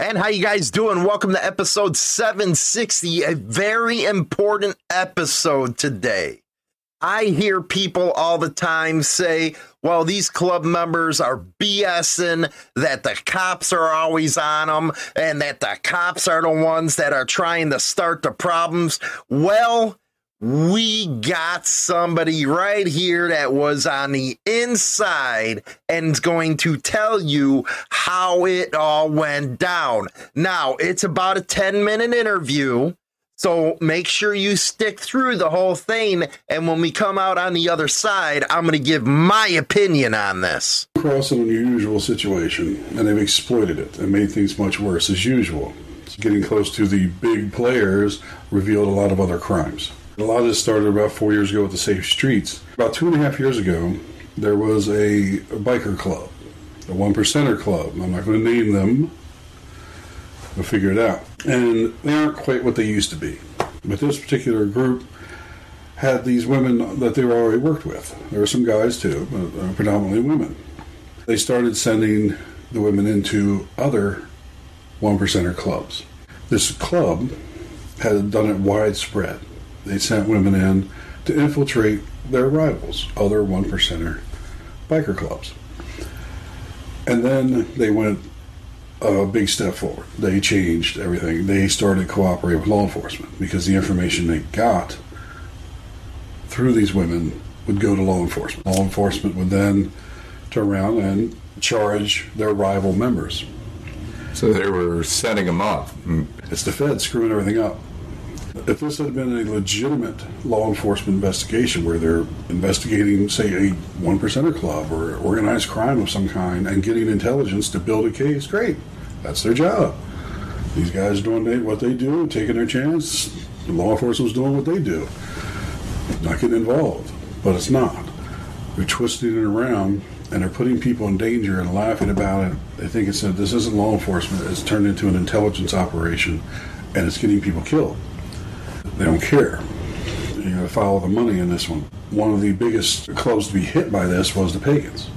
And how you guys doing? Welcome to episode 760, a very important episode today. I hear people all the time say, well, these club members are BSing, that the cops are always on them, and that the cops are the ones that are trying to start the problems. Well, we got somebody right here that was on the inside and is going to tell you how it all went down. Now, it's about a 10 minute interview. So make sure you stick through the whole thing. And when we come out on the other side, I'm going to give my opinion on this. Across an unusual situation, and they've exploited it and made things much worse as usual. Getting close to the big players revealed a lot of other crimes. A lot of this started about four years ago with the Safe Streets. About two and a half years ago, there was a, a biker club, a one percenter club. I'm not going to name them. We'll figure it out. And they aren't quite what they used to be. But this particular group had these women that they were already worked with. There were some guys too, but uh, predominantly women. They started sending the women into other one percenter clubs. This club had done it widespread they sent women in to infiltrate their rivals, other one percenter biker clubs. And then they went a big step forward. They changed everything. They started cooperating with law enforcement because the information they got through these women would go to law enforcement. Law enforcement would then turn around and charge their rival members. So they were setting them up. It's the Fed screwing everything up. If this had been a legitimate law enforcement investigation where they're investigating, say, a one percenter club or organized crime of some kind and getting intelligence to build a case, great. That's their job. These guys are doing what they do, taking their chance. The law enforcement's doing what they do. Not getting involved. But it's not. They're twisting it around and they're putting people in danger and laughing about it. They think it's a, this isn't law enforcement. It's turned into an intelligence operation and it's getting people killed. They don't care. You got to follow the money in this one. One of the biggest clubs to be hit by this was the pagans.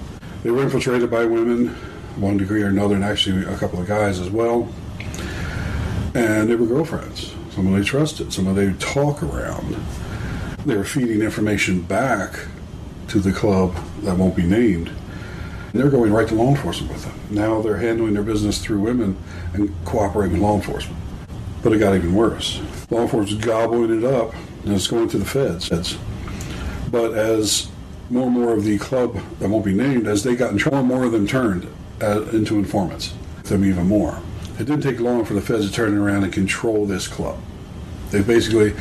They were infiltrated by women, one degree or another, and actually a couple of guys as well. And they were girlfriends. Some of they trusted, some of they talk around. They were feeding information back to the club that won't be named. And they're going right to law enforcement with them. Now they're handling their business through women and cooperating with law enforcement. But it got even worse law enforcement's gobbling it up and it's going to the feds. But as more and more of the club that won't be named, as they got in trouble, more of them turned uh, into informants, them even more. It didn't take long for the feds to turn around and control this club. They basically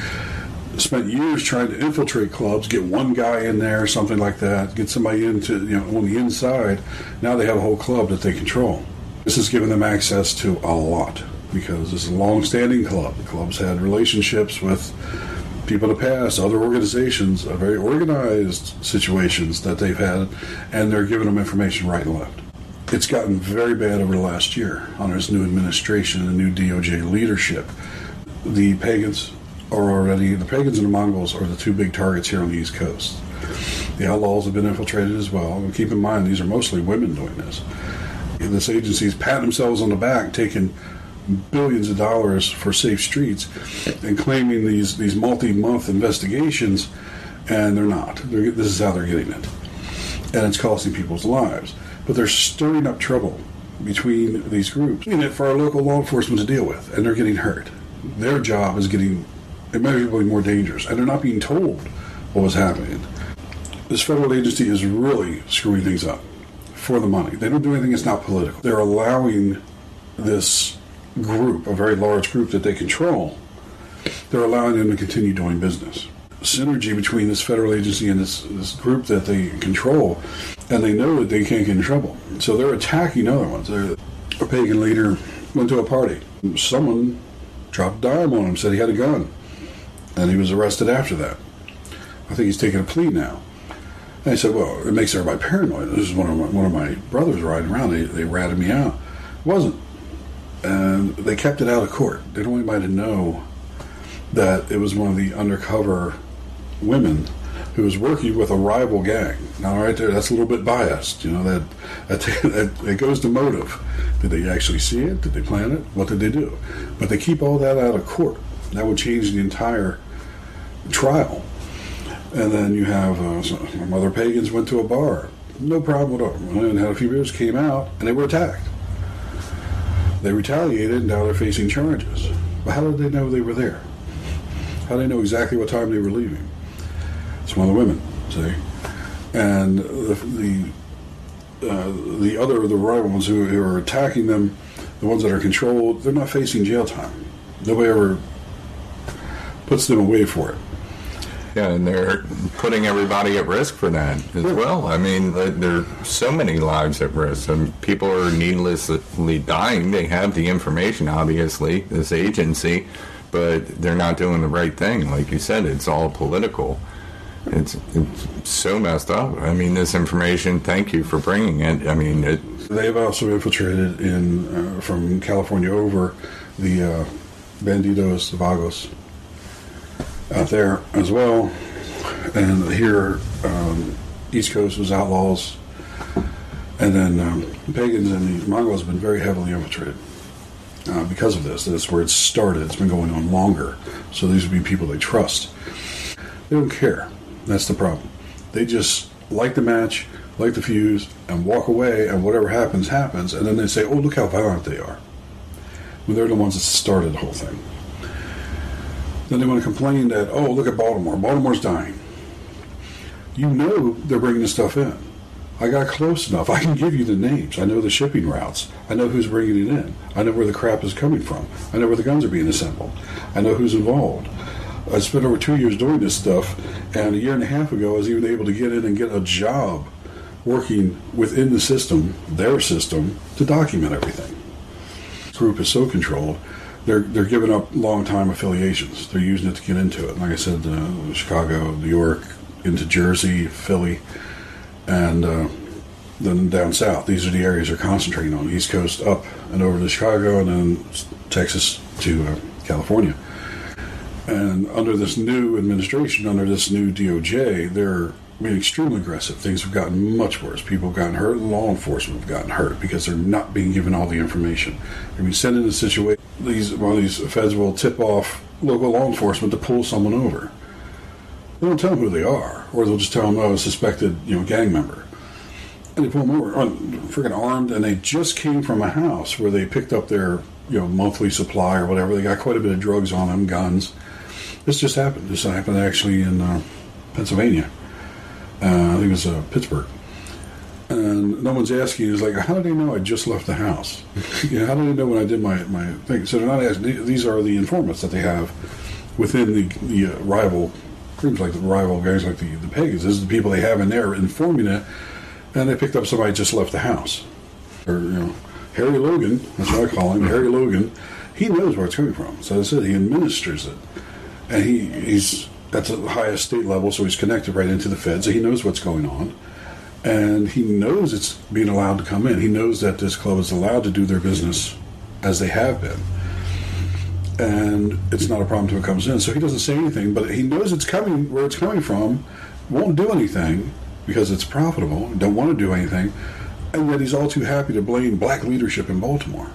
spent years trying to infiltrate clubs, get one guy in there, something like that, get somebody into you know on the inside. Now they have a whole club that they control. This has given them access to a lot because it's a long-standing club. The club's had relationships with people in the past, other organizations, uh, very organized situations that they've had, and they're giving them information right and left. It's gotten very bad over the last year under this new administration and new DOJ leadership. The pagans are already, the pagans and the Mongols are the two big targets here on the East Coast. The outlaws have been infiltrated as well. And keep in mind, these are mostly women doing this. This agency's is patting themselves on the back, taking billions of dollars for safe streets and claiming these these multi-month investigations and they're not they're, this is how they're getting it and it's costing people's lives but they're stirring up trouble between these groups in it for our local law enforcement to deal with, and they're getting hurt. Their job is getting immeasurably more dangerous, and they're not being told what was happening. This federal agency is really screwing things up for the money. They don't do anything that's not political. They're allowing this group, a very large group that they control, they're allowing them to continue doing business. Synergy between this federal agency and this, this group that they control, and they know that they can't get in trouble. So they're attacking other ones. They're, a pagan leader went to a party. Someone dropped a dime on him, said he had a gun, and he was arrested after that. I think he's taking a plea now. And I said, well, it makes everybody paranoid. This is one of my, one of my brothers riding around. They, they ratted me out. It wasn't. And they kept it out of court. They don't want anybody to know that it was one of the undercover women who was working with a rival gang. Now, right there, that's a little bit biased. You know that that, that it goes to motive. Did they actually see it? Did they plan it? What did they do? But they keep all that out of court. That would change the entire trial. And then you have uh, some other pagans went to a bar, no problem at all, and had a few beers, came out, and they were attacked. They retaliated, and now they're facing charges. But how did they know they were there? How did they know exactly what time they were leaving? It's one of the women, see, and the the, uh, the other the rival ones who, who are attacking them, the ones that are controlled, they're not facing jail time. Nobody ever puts them away for it. Yeah, and they're putting everybody at risk for that as well. I mean, there are so many lives at risk, and people are needlessly dying. They have the information, obviously, this agency, but they're not doing the right thing. Like you said, it's all political. It's, it's so messed up. I mean, this information. Thank you for bringing it. I mean, it, they've also infiltrated in uh, from California over the uh, Bandidos Vagos out there as well. And here, um, East Coast was outlaws. And then um, pagans and the Mongols have been very heavily infiltrated uh, because of this. That's where it started. It's been going on longer. So these would be people they trust. They don't care. That's the problem. They just like the match, like the fuse, and walk away, and whatever happens, happens. And then they say, oh, look how violent they are. When they're the ones that started the whole thing. Then they want to complain that, oh, look at Baltimore. Baltimore's dying. You know they're bringing the stuff in. I got close enough. I can give you the names. I know the shipping routes. I know who's bringing it in. I know where the crap is coming from. I know where the guns are being assembled. I know who's involved. I spent over two years doing this stuff, and a year and a half ago, I was even able to get in and get a job working within the system, their system, to document everything. This group is so controlled they're they're giving up long time affiliations. They're using it to get into it. Like I said, uh, Chicago, New York, into Jersey, Philly, and uh, then down south. These are the areas they're concentrating on. East Coast up and over to Chicago, and then Texas to uh, California. And under this new administration, under this new DOJ, they're being extremely aggressive. Things have gotten much worse. People have gotten hurt, law enforcement have gotten hurt because they're not being given all the information. They're being sent in a situation. These of these feds will tip off local law enforcement to pull someone over. They don't tell them who they are, or they'll just tell them, "Oh, a suspected, you know, gang member." And they pull them over, freaking armed, and they just came from a house where they picked up their, you know, monthly supply or whatever. They got quite a bit of drugs on them, guns. This just happened. This happened actually in uh, Pennsylvania. Uh, I think it was uh, Pittsburgh. And no one's asking. Is like, how do they know I just left the house? you know, how do they know when I did my, my thing? So they're not asking. These are the informants that they have within the the uh, rival groups, like the rival guys, like the the pagans. This is the people they have in there informing it. And they picked up somebody just left the house, or you know, Harry Logan. That's what I call him, Harry Logan. He knows where it's coming from. So I said he administers it, and he he's at the highest state level, so he's connected right into the Fed, so he knows what's going on. And he knows it's being allowed to come in. He knows that this club is allowed to do their business as they have been. And it's not a problem until it comes in. So he doesn't say anything, but he knows it's coming where it's coming from, won't do anything because it's profitable, don't want to do anything, and yet he's all too happy to blame black leadership in Baltimore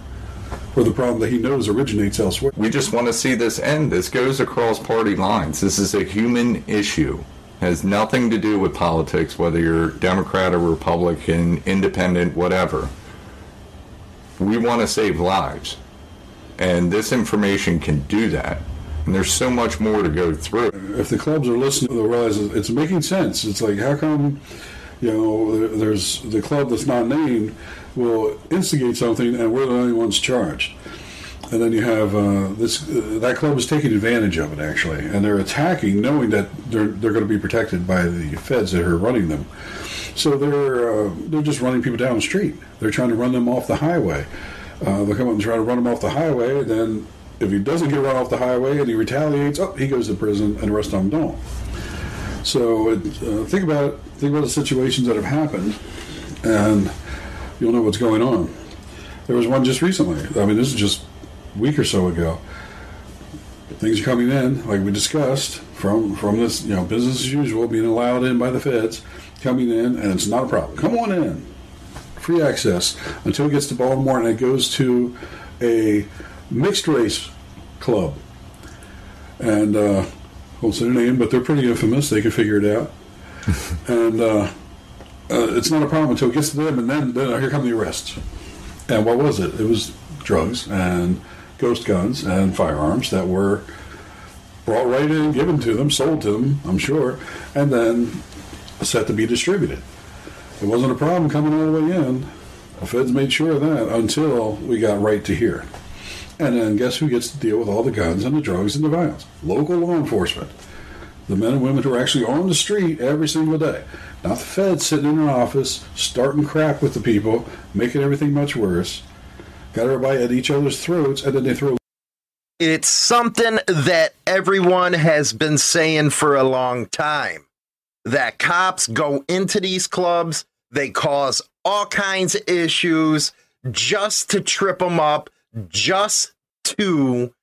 for the problem that he knows originates elsewhere. We just want to see this end. This goes across party lines. This is a human issue. Has nothing to do with politics, whether you're Democrat or Republican, independent, whatever. we want to save lives. And this information can do that. And there's so much more to go through. If the clubs are listening, they'll realize it's making sense. It's like, how come, you know, there's the club that's not named will instigate something and we're the only ones charged? And then you have uh, this uh, that club is taking advantage of it actually, and they're attacking, knowing that they're they're going to be protected by the feds that are running them. So they're uh, they're just running people down the street. They're trying to run them off the highway. Uh, they'll come up and try to run them off the highway. Then if he doesn't get run off the highway and he retaliates, oh, he goes to prison, and the rest of them don't. So uh, think about it. Think about the situations that have happened, and you'll know what's going on. There was one just recently. I mean, this is just week or so ago. Things are coming in, like we discussed, from from this, you know, business as usual, being allowed in by the feds, coming in, and it's not a problem. Come on in free access until it gets to Baltimore and it goes to a mixed race club. And uh, won't say their name, but they're pretty infamous. They can figure it out. and uh, uh, it's not a problem until it gets to them, and then, then here come the arrests. And what was it? It was drugs and ghost guns and firearms that were brought right in, given to them, sold to them, I'm sure, and then set to be distributed. It wasn't a problem coming all the way in. The feds made sure of that until we got right to here. And then guess who gets to deal with all the guns and the drugs and the violence? Local law enforcement. The men and women who are actually on the street every single day. Not the feds sitting in an office, starting crap with the people, making everything much worse. Got everybody at each other's throats, and then they throw. It's something that everyone has been saying for a long time that cops go into these clubs, they cause all kinds of issues just to trip them up, just to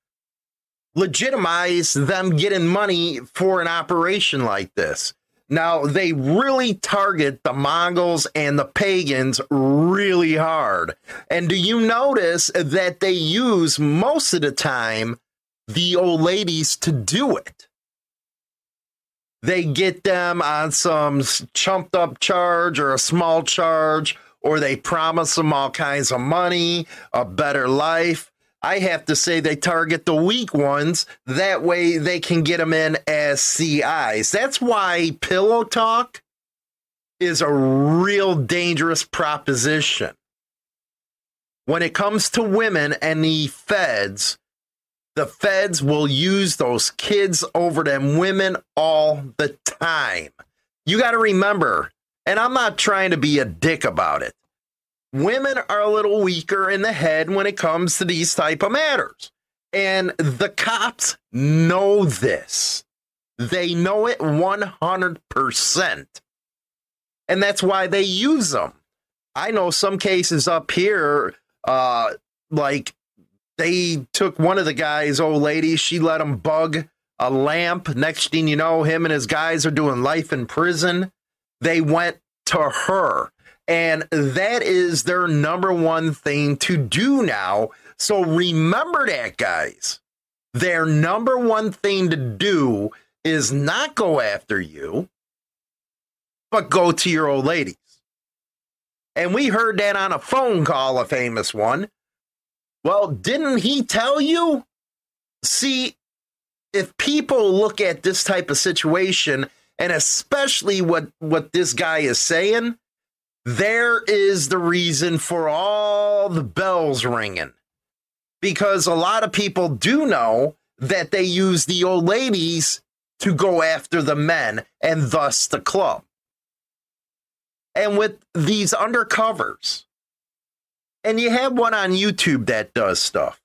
legitimize them getting money for an operation like this. Now, they really target the Mongols and the pagans really hard. And do you notice that they use most of the time the old ladies to do it? they get them on some chumped up charge or a small charge, or they promise them all kinds of money, a better life. I have to say they target the weak ones. That way they can get them in as CIs. That's why pillow talk is a real dangerous proposition. When it comes to women and the feds, the feds will use those kids over them women all the time. You got to remember, and I'm not trying to be a dick about it. Women are a little weaker in the head when it comes to these type of matters. And the cops know this. They know it 100%. And that's why they use them. I know some cases up here, uh, like they took one of the guys, old lady, she let him bug a lamp. Next thing you know, him and his guys are doing life in prison. They went to her. And that is their number one thing to do now. So remember that, guys. Their number one thing to do is not go after you, but go to your old ladies. And we heard that on a phone call, a famous one. Well, didn't he tell you? See, if people look at this type of situation, and especially what, what this guy is saying, there is the reason for all the bells ringing. Because a lot of people do know that they use the old ladies to go after the men and thus the club. And with these undercovers, and you have one on YouTube that does stuff.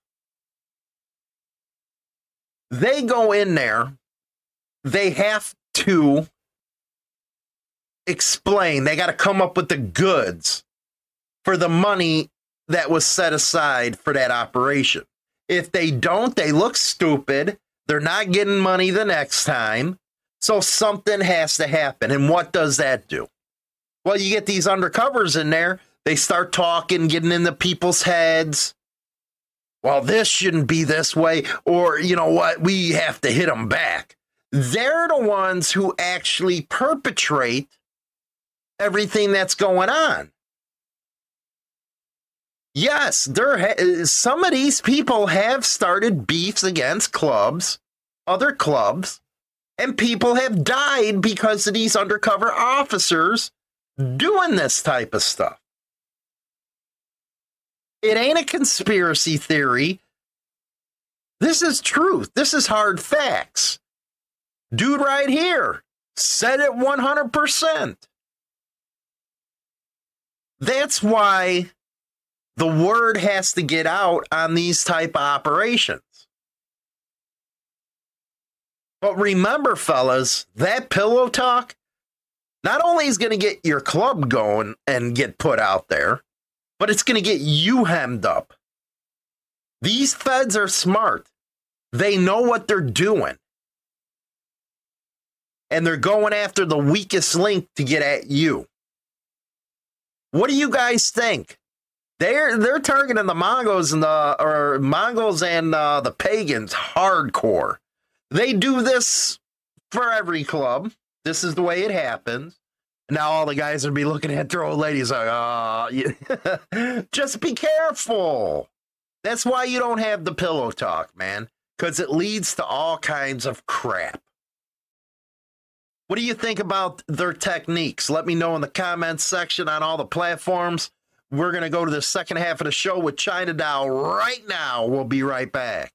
They go in there, they have to explain, they got to come up with the goods for the money that was set aside for that operation. If they don't, they look stupid. They're not getting money the next time. So something has to happen. And what does that do? Well, you get these undercovers in there they start talking, getting in the people's heads. Well, this shouldn't be this way. Or, you know what? We have to hit them back. They're the ones who actually perpetrate everything that's going on. Yes, there ha- some of these people have started beefs against clubs, other clubs, and people have died because of these undercover officers doing this type of stuff. It ain't a conspiracy theory. This is truth. This is hard facts. Dude, right here said it 100%. That's why the word has to get out on these type of operations. But remember, fellas, that pillow talk not only is going to get your club going and get put out there, but it's going to get you hemmed up. These feds are smart. They know what they're doing. And they're going after the weakest link to get at you. What do you guys think? They're they're targeting the Mongols and the or Mongols and uh, the pagans hardcore. They do this for every club. This is the way it happens. Now all the guys would be looking at their old ladies like, oh, yeah. just be careful. That's why you don't have the pillow talk, man, because it leads to all kinds of crap. What do you think about their techniques? Let me know in the comments section on all the platforms. We're going to go to the second half of the show with China Doll right now. We'll be right back.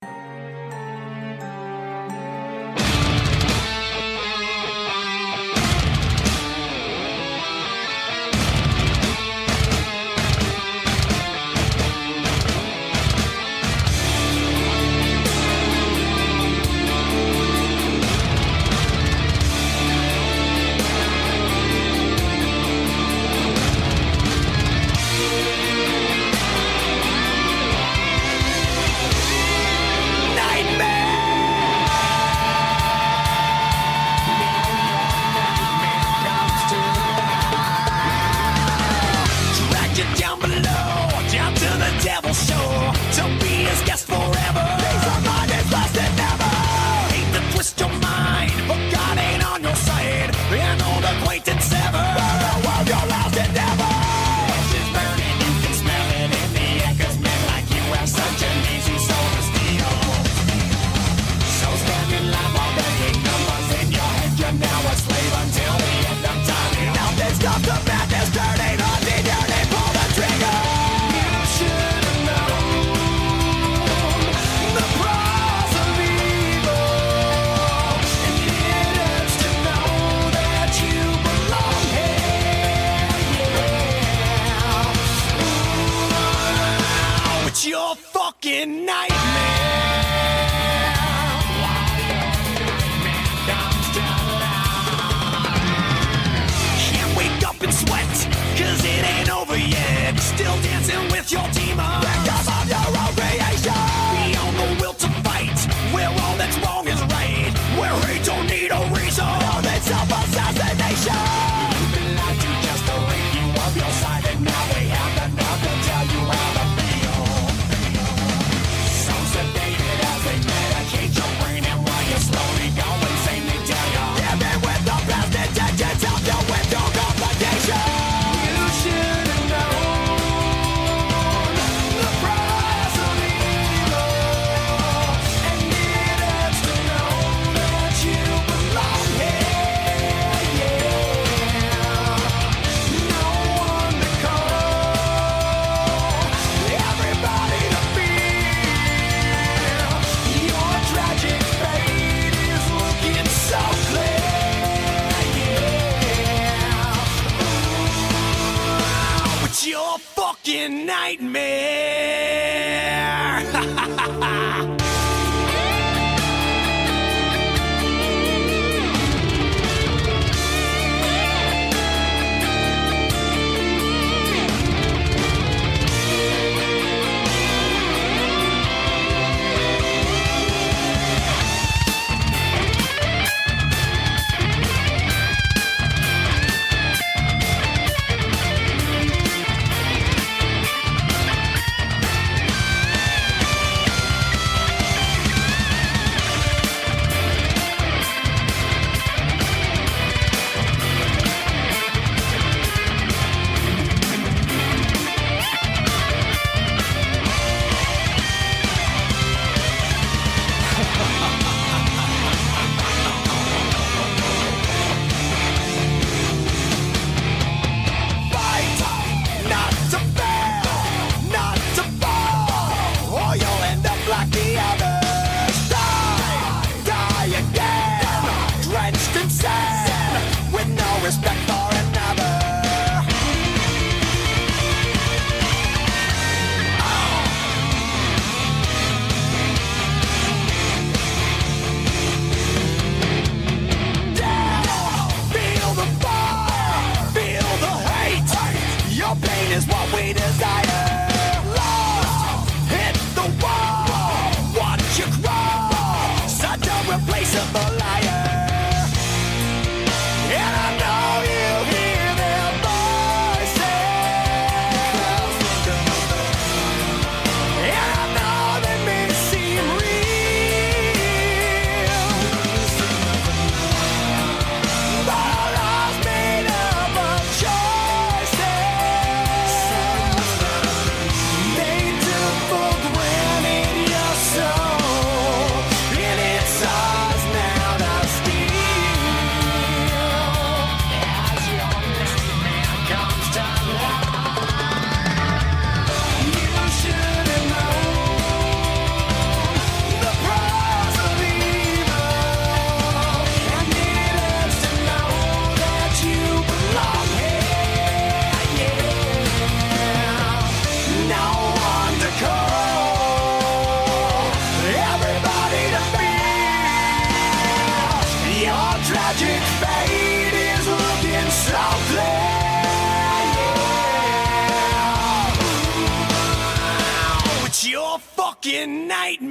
Fucking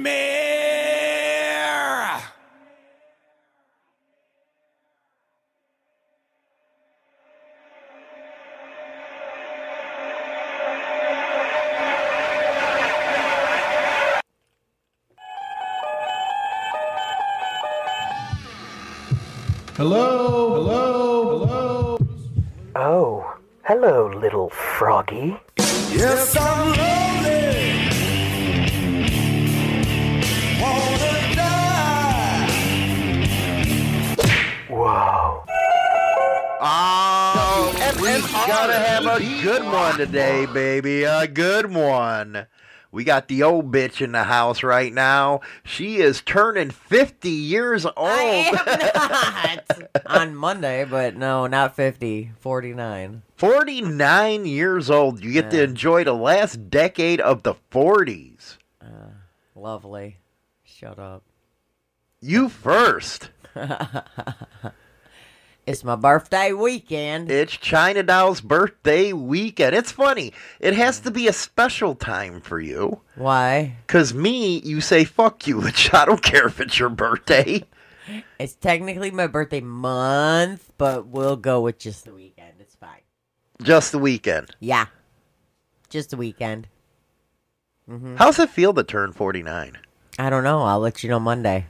We got the old bitch in the house right now. She is turning 50 years old. I am not on Monday, but no, not 50, 49. 49 years old. You get to enjoy the last decade of the 40s. Uh, lovely. Shut up. You first. It's my birthday weekend. It's China Doll's birthday weekend. It's funny. It has to be a special time for you. Why? Because me, you say fuck you, which I don't care if it's your birthday. It's technically my birthday month, but we'll go with just the weekend. It's fine. Just the weekend. Yeah. Just the weekend. Mm-hmm. How's it feel to turn 49? I don't know. I'll let you know Monday.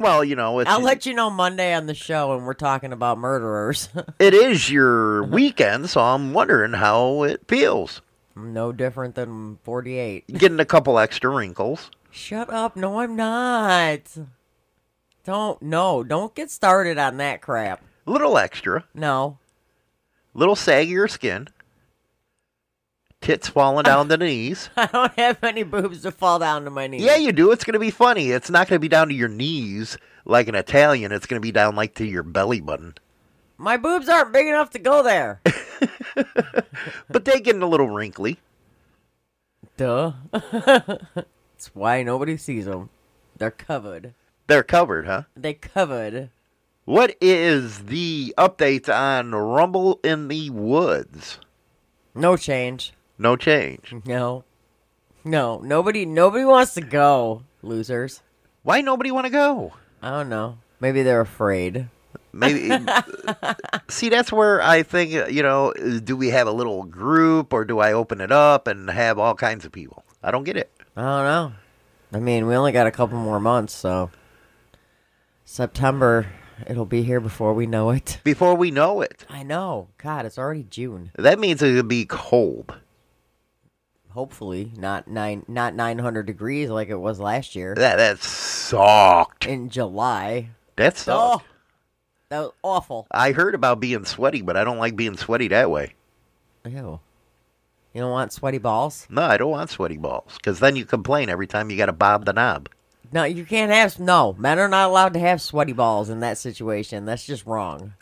Well, you know, it's, I'll let you know Monday on the show when we're talking about murderers. it is your weekend, so I'm wondering how it feels. no different than 48. Getting a couple extra wrinkles. Shut up. No, I'm not. Don't, no, don't get started on that crap. A little extra. No. little saggier skin. Tits falling down to the knees. I don't have any boobs to fall down to my knees. Yeah, you do. It's going to be funny. It's not going to be down to your knees like an Italian. It's going to be down like to your belly button. My boobs aren't big enough to go there. But they getting a little wrinkly. Duh. That's why nobody sees them. They're covered. They're covered, huh? They covered. What is the update on Rumble in the Woods? No change. No change. No. No. Nobody nobody wants to go, losers. Why nobody want to go? I don't know. Maybe they're afraid. Maybe. see, that's where I think you know. Do we have a little group, or do I open it up and have all kinds of people? I don't get it. I don't know. I mean, we only got a couple more months, so September it'll be here before we know it. Before we know it, I know. God, it's already June. that means it'll be cold. Hopefully, not nine not 900 degrees like it was last year That that sucked. in July. That sucked. Oh, that was awful. I heard about being sweaty, but I don't like being sweaty that way. Ew. You don't want sweaty balls? No, I don't want sweaty balls because then you complain every time you got to bob the knob. No, you can't have. No, men are not allowed to have sweaty balls in that situation. That's just wrong.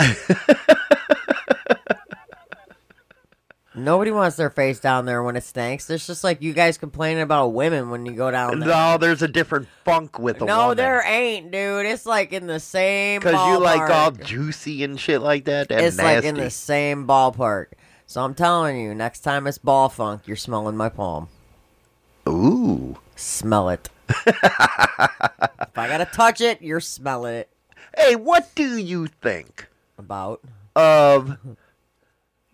Nobody wants their face down there when it stinks. It's just like you guys complaining about women when you go down there. No, there's a different funk with the No, woman. there ain't, dude. It's like in the same Because you like all juicy and shit like that. That's It's nasty. like in the same ballpark. So I'm telling you, next time it's ball funk, you're smelling my palm. Ooh. Smell it. if I gotta touch it, you're smelling it. Hey, what do you think About of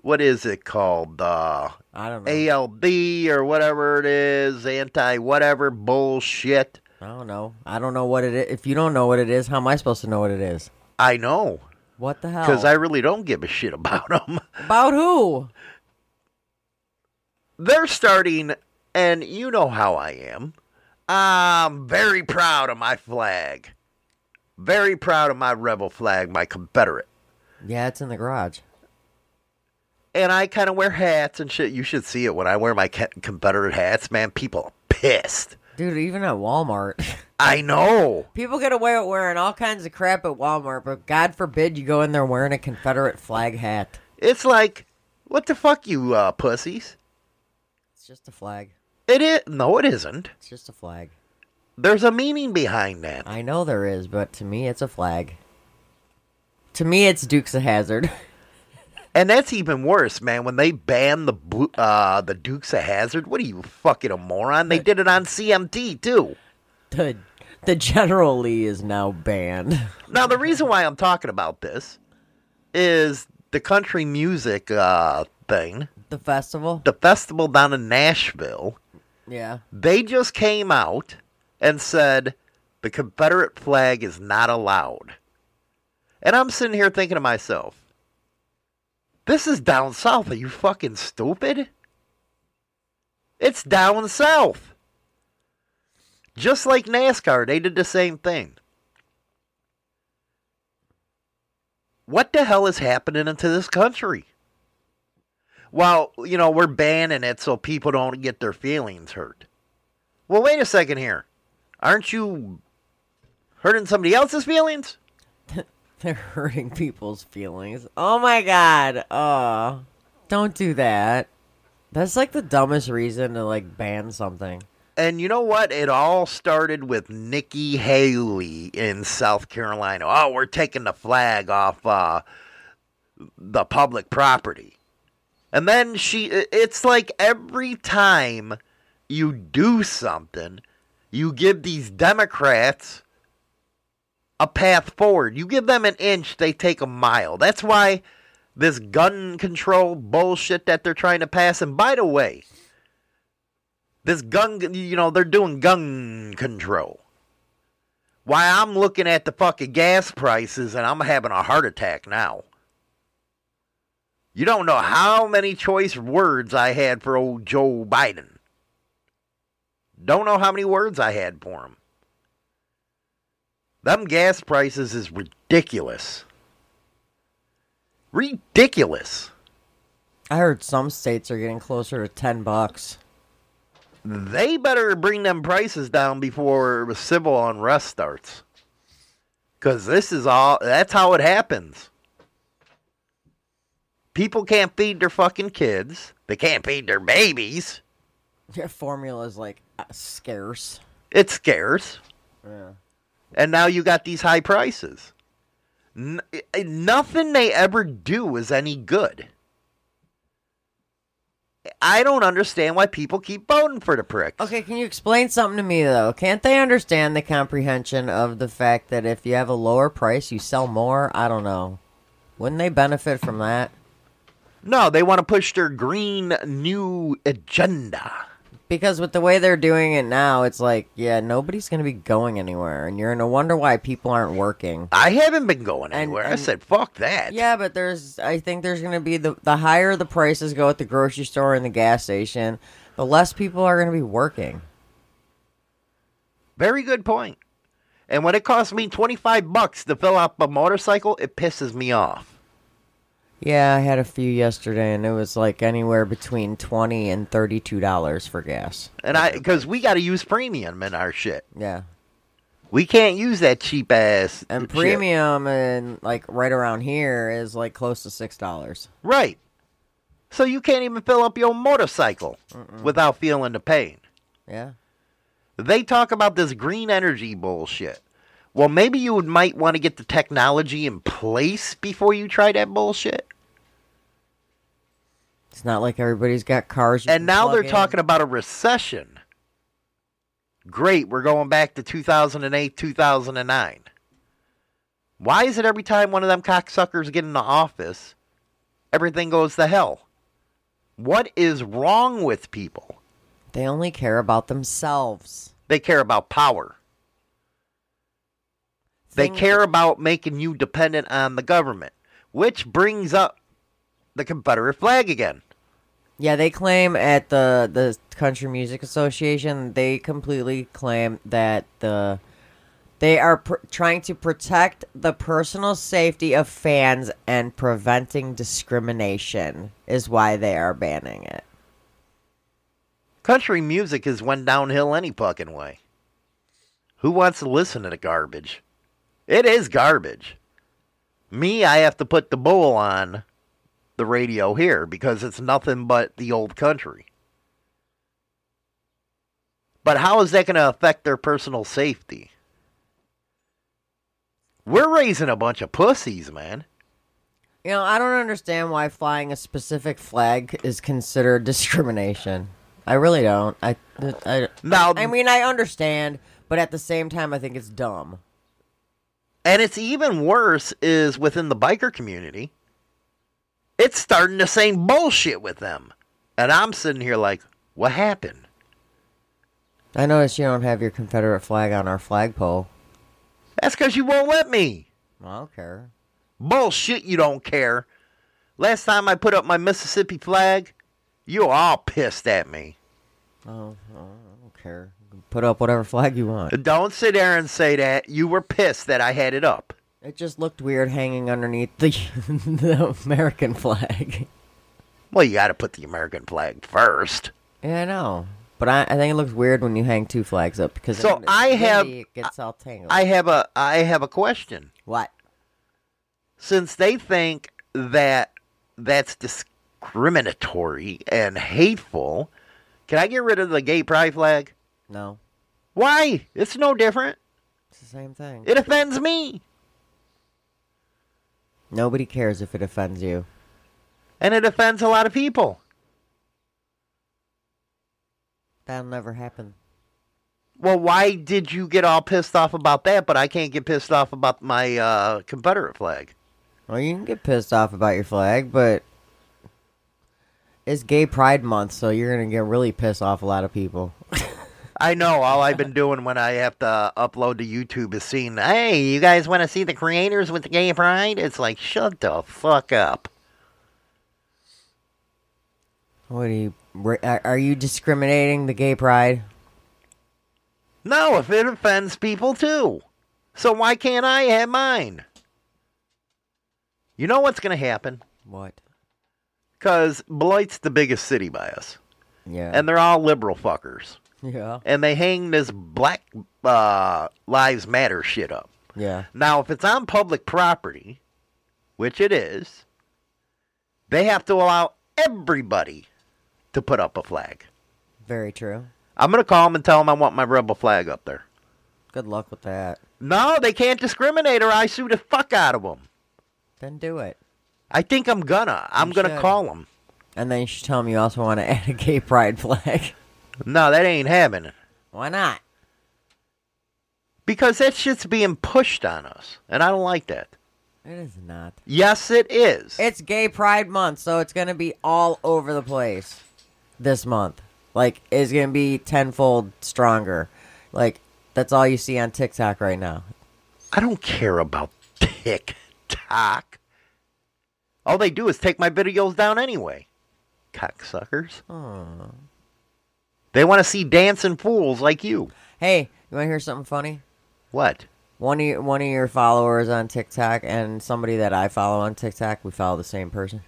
what is it called? Uh, I don't know. ALD or whatever it is, anti whatever bullshit. I don't know. I don't know what it is. If you don't know what it is, how am I supposed to know what it is? I know What the hell? because I really don't give a shit about them. About who? They're starting, and you know how I am. I'm very proud of my flag. Very proud of my rebel flag, my Confederate. Yeah, it's in the garage. And I kind of wear hats and shit. You should see it when I wear my Confederate hats, man. People are pissed. Dude, even at Walmart. I know. People get away with wearing all kinds of crap at Walmart, but God forbid you go in there wearing a Confederate flag hat. It's like, what the fuck, you uh, pussies? It's just a flag. It is. No, it isn't. It's just a flag. There's a meaning behind that. I know there is, but to me, it's a flag. To me, it's Dukes of Hazzard. And that's even worse, man. When they banned the uh, the Dukes of Hazzard, what are you fucking a moron? They did it on CMT too. The the General Lee is now banned. Now the reason why I'm talking about this is the country music uh, thing, The festival. the festival down in Nashville. Yeah. They just came out and said the Confederate flag is not allowed. And I'm sitting here thinking to myself, this is down south. Are you fucking stupid? It's down south. Just like NASCAR, they did the same thing. What the hell is happening into this country? Well, you know, we're banning it so people don't get their feelings hurt. Well, wait a second here. Aren't you hurting somebody else's feelings? They're hurting people's feelings. Oh my god. Oh. Don't do that. That's like the dumbest reason to like ban something. And you know what? It all started with Nikki Haley in South Carolina. Oh, we're taking the flag off uh, the public property. And then she, it's like every time you do something, you give these Democrats a path forward. You give them an inch, they take a mile. That's why this gun control bullshit that they're trying to pass. And by the way, this gun, you know, they're doing gun control. Why I'm looking at the fucking gas prices and I'm having a heart attack now. You don't know how many choice words I had for old Joe Biden. Don't know how many words I had for him. Them gas prices is ridiculous. Ridiculous. I heard some states are getting closer to 10 bucks. They better bring them prices down before civil unrest starts. Because this is all, that's how it happens. People can't feed their fucking kids, they can't feed their babies. Your formula is like uh, scarce. It's scarce. Yeah. And now you got these high prices. N- eh, nothing they ever do is any good. I don't understand why people keep voting for the pricks. Okay, can you explain something to me though? Can't they understand the comprehension of the fact that if you have a lower price, you sell more? I don't know. Wouldn't they benefit from that? No, they want to push their green new agenda. Because with the way they're doing it now, it's like, yeah, nobody's going to be going anywhere, and you're going to wonder why people aren't working. I haven't been going And- anywhere. I and- said, fuck that. Yeah, but there's, I think there's going to be the the higher the prices go at the grocery store and the gas station, the less people are going to be working. Very good point. And when it costs me 25 bucks to fill up a motorcycle, it pisses me off. Yeah, I had a few yesterday, and it was like anywhere between twenty and thirty-two dollars for gas. And I, because we got to use premium in our shit. Yeah, We can't use that cheap ass. and shit. premium and like right around here is like close to six dollars. Right. So you can't even fill up your motorcycle without feeling the pain. Yeah, They talk about this green energy bullshit. Well, maybe you would, might want to get the technology in place before you try that bullshit. It's not like everybody's got cars. And now they're in. talking about a recession. Great, we're going back to 2008, 2009. Why is it every time one of them cocksuckers get into office, everything goes to hell? What is wrong with people? They only care about themselves. They care about power. They care about making you dependent on the government, which brings up the Confederate flag again. Yeah, they claim at the the Country Music Association, they completely claim that the they are pr- trying to protect the personal safety of fans and preventing discrimination is why they are banning it. Country music has went downhill any fucking way. Who wants to listen to the garbage? It is garbage. Me, I have to put the bowl on the radio here because it's nothing but the old country. But how is that going to affect their personal safety? We're raising a bunch of pussies, man. You know, I don't understand why flying a specific flag is considered discrimination. I really don't. I, I, Now- I mean, I understand, but at the same time, I think it's dumb. And it's even worse is within the biker community. It's starting the same bullshit with them. And I'm sitting here like, what happened? I noticed you don't have your Confederate flag on our flagpole. That's because you won't let me. I don't care. Bullshit, you don't care. Last time I put up my Mississippi flag, you were all pissed at me. Oh, oh, I don't care. Put up whatever flag you want. Don't sit there and say that. You were pissed that I had it up. It just looked weird hanging underneath the the American flag. Well, you got to put the American flag first. Yeah, I know. But I, I think it looks weird when you hang two flags up because So it's I have- it gets all tangled. I have a I have a question. what? Since they think that that's discriminatory and hateful, can I get rid of the gay pride flag? No, Why? It's no different. it's the same thing. It offends me. Nobody cares if it offends you. And it offends a lot of people. That'll never happen. Well, why did you get all pissed off about that, but I can't get pissed off about my uh, Confederate flag? Well, you can get pissed off about your flag, but it's Gay Pride Month, so you're gonna get really pissed off a lot of people. I know. All I've been doing when I have to upload to YouTube is seeing, hey, you guys want to see the creators with the gay pride? It's like, shut the fuck up. What are you? Are you discriminating the Gay Pride? No, if it offends people too. So why can't I have mine? You know what's going to happen? What? Because Blight's the biggest city by us. Yeah. And they're all liberal fuckers. Yeah. And they hang this Black uh, Lives Matter shit up. Yeah. Now, if it's on public property, which it is, they have to allow everybody to put up a flag. Very true. I'm going to call them and tell them I want my rebel flag up there. Good luck with that. No, they can't discriminate or I sue the fuck out of them. Then do it. I think I'm gonna. I'm You gonna should. call them. And then you should tell them you also want to add a Gay Pride flag. No, that ain't happening. Why not? Because that shit's being pushed on us. And I don't like that. It is not. Yes, it is. It's Gay Pride Month, so it's gonna be all over the place this month. Like, it's gonna be tenfold stronger. Like, that's all you see on TikTok right now. I don't care about TikTok. All they do is take my videos down anyway. Cocksuckers. Hmm. They want to see dancing fools like you. Hey, you want to hear something funny? What? One of your, one of your followers on TikTok and somebody that I follow on TikTok, we follow the same person.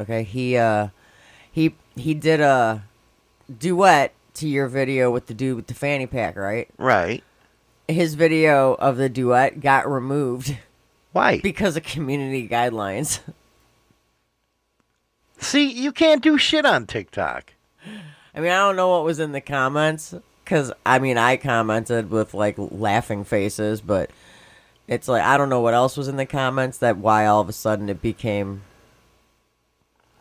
Okay, he uh, he he did a duet to your video with the dude with the fanny pack, right? Right. His video of the duet got removed Why? because of community guidelines. See, you can't do shit on TikTok. I mean, I don't know what was in the comments because I mean, I commented with like laughing faces, but it's like I don't know what else was in the comments that why all of a sudden it became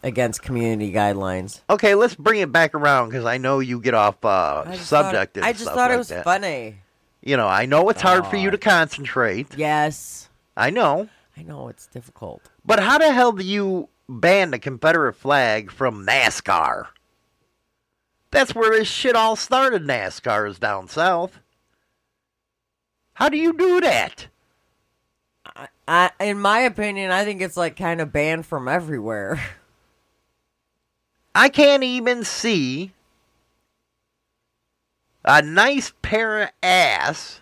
against community guidelines. Okay, let's bring it back around because I know you get off uh, subject. Thought, I just thought it like was that. funny. You know, I know it's hard for you to concentrate. Yes, I know. I know it's difficult. But how the hell do you ban the Confederate flag from NASCAR? That's where this shit all started, NASCAR is down south. How do you do that? I, in my opinion, I think it's like kind of banned from everywhere. I can't even see a nice pair of ass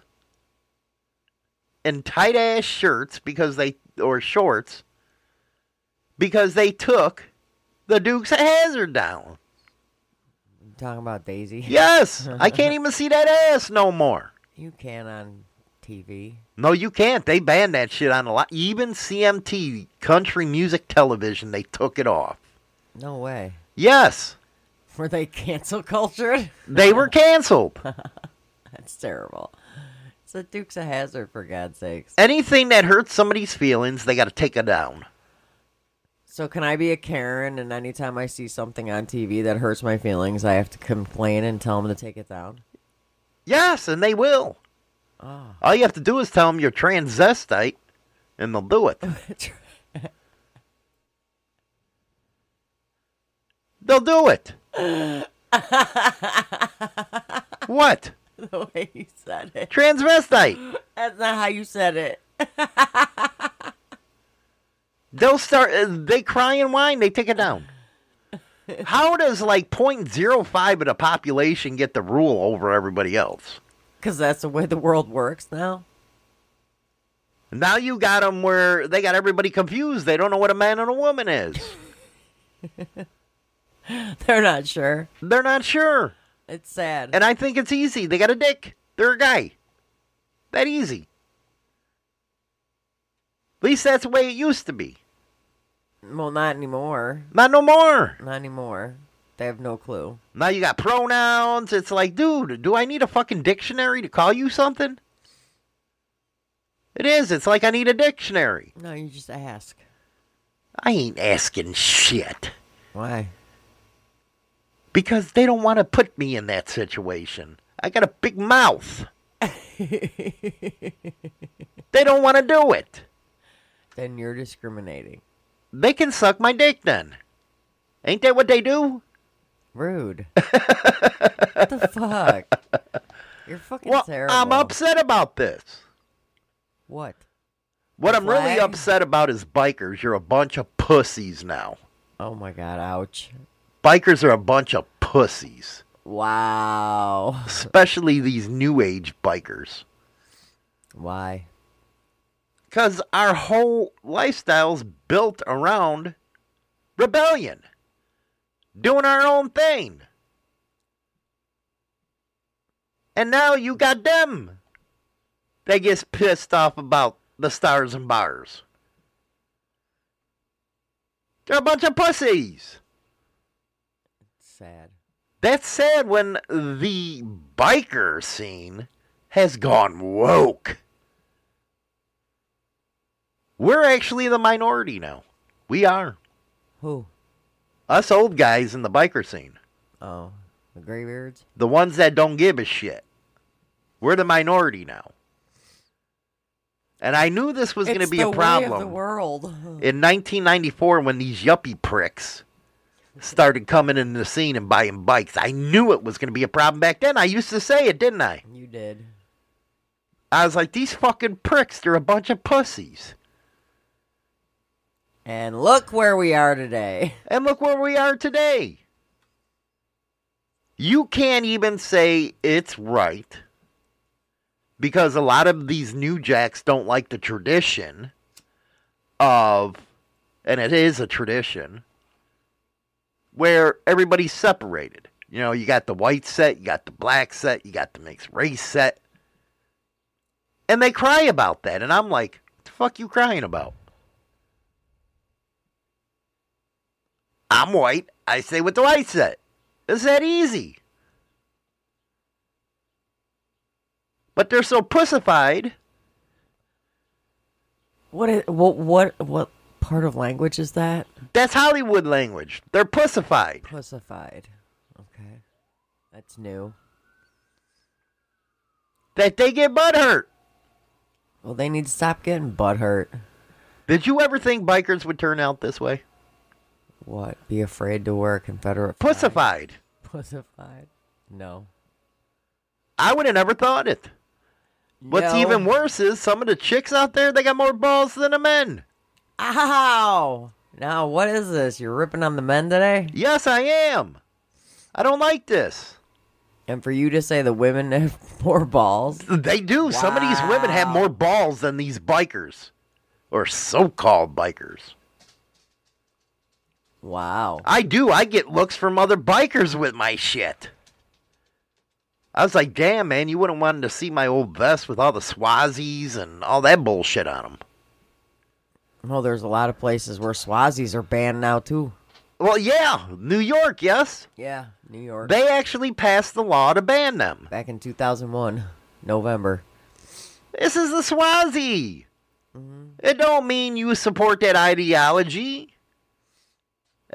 in tight ass shirts because they or shorts because they took the Dukes of Hazzard down. Talking about Daisy. Yes, I can't even see that ass no more. You can on TV. No, you can't. They banned that shit on a lot. Even CMT, Country Music Television, they took it off. No way. Yes, Were they cancel cultured? they were canceled. That's terrible. It's the Dukes of Hazzard, for God's sakes. Anything that hurts somebody's feelings, they got to take it down. So can I be a Karen and anytime I see something on TV that hurts my feelings, I have to complain and tell them to take it down? Yes, and they will. Ah. All you have to do is tell them you're transvestite, and they'll do it. They'll do it. what? the way you said it. Transvestite. That's not how you said it. They'll start. Uh, they cry and whine. They take it down. How does like 0.05 of the population get the rule over everybody else? Because that's the way the world works now. Now you got them where they got everybody confused. They don't know what a man and a woman is. They're not sure. They're not sure. It's sad. And I think it's easy. They got a dick. They're a guy. That easy. At least that's the way it used to be. Well, not anymore. Not no more. Not anymore. They have no clue. Now you got pronouns. It's like, dude, do I need a fucking dictionary to call you something? It is. It's like I need a dictionary. No, you just ask. I ain't asking shit. Why? Because they don't want to put me in that situation. I got a big mouth. they don't want to do it. Then you're discriminating. They can suck my dick then. Ain't that what they do? Rude. what the fuck? You're fucking Well, terrible. I'm upset about this. What? What The I'm really upset about is bikers. You're a bunch of pussies now. Oh my god, ouch. Bikers are a bunch of pussies. Wow. Especially these new age bikers. Why? Because our whole lifestyle's built around rebellion, doing our own thing. And now you got them that gets pissed off about the stars and bars. They're a bunch of pussies. Sad. That's sad when the biker scene has gone woke. We're actually the minority now. We are. Who? Us old guys in the biker scene. Oh, the graybeards. The ones that don't give a shit. We're the minority now. And I knew this was going to be the a problem of the world. in 1994 when these yuppie pricks started coming in the scene and buying bikes. I knew it was going to be a problem back then. I used to say it, didn't I? You did. I was like, these fucking pricks, they're a bunch of pussies. And look where we are today. And look where we are today. You can't even say it's right because a lot of these new jacks don't like the tradition of, and it is a tradition, where everybody's separated. You know, you got the white set, you got the black set, you got the mixed race set. And they cry about that. And I'm like, what the fuck you crying about? I'm white. I say what the white said. It's that easy. But they're so pussified. What is what what what part of language is that? That's Hollywood language. They're pussified. Pussified. Okay. That's new. That they get butt hurt. Well, they need to stop getting butt hurt. Did you ever think bikers would turn out this way? What? Be afraid to wear a Confederate flag? Pussified. Pussified. No. I would have never thought it. What's No. even worse is some of the chicks out there, they got more balls than the men. Ow! Now what is this? You're ripping on the men today? Yes, I am. I don't like this. And for you to say the women have more balls? They do. Some of these women have more balls than these bikers. Or so called bikers. Wow. I do. I get looks from other bikers with my shit. I was like, damn, man, you wouldn't want to see my old vest with all the Swazis and all that bullshit on them. Well, there's a lot of places where Swazis are banned now too. Well, yeah, New York, yes. Yeah, New York. They actually passed the law to ban them. Back in 2001, November. This is the Swazi. Mm-hmm. It don't mean you support that ideology.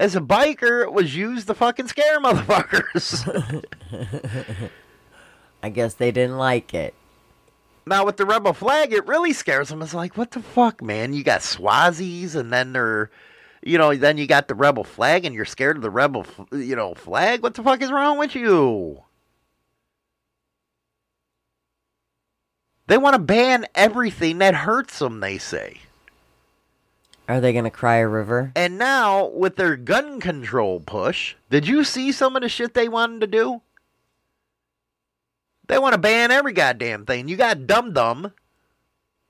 As a biker, it was used to fucking scare motherfuckers. I guess they didn't like it. now with the rebel flag, it really scares them. It's like, what the fuck, man? You got Swazis, and then they're, you know, then you got the rebel flag, and you're scared of the rebel, f- you know, flag. What the fuck is wrong with you? They want to ban everything that hurts them. They say. Are they gonna cry a river? And now, with their gun control push, did you see some of the shit they wanted to do? They want to ban every goddamn thing. You got Dum Dum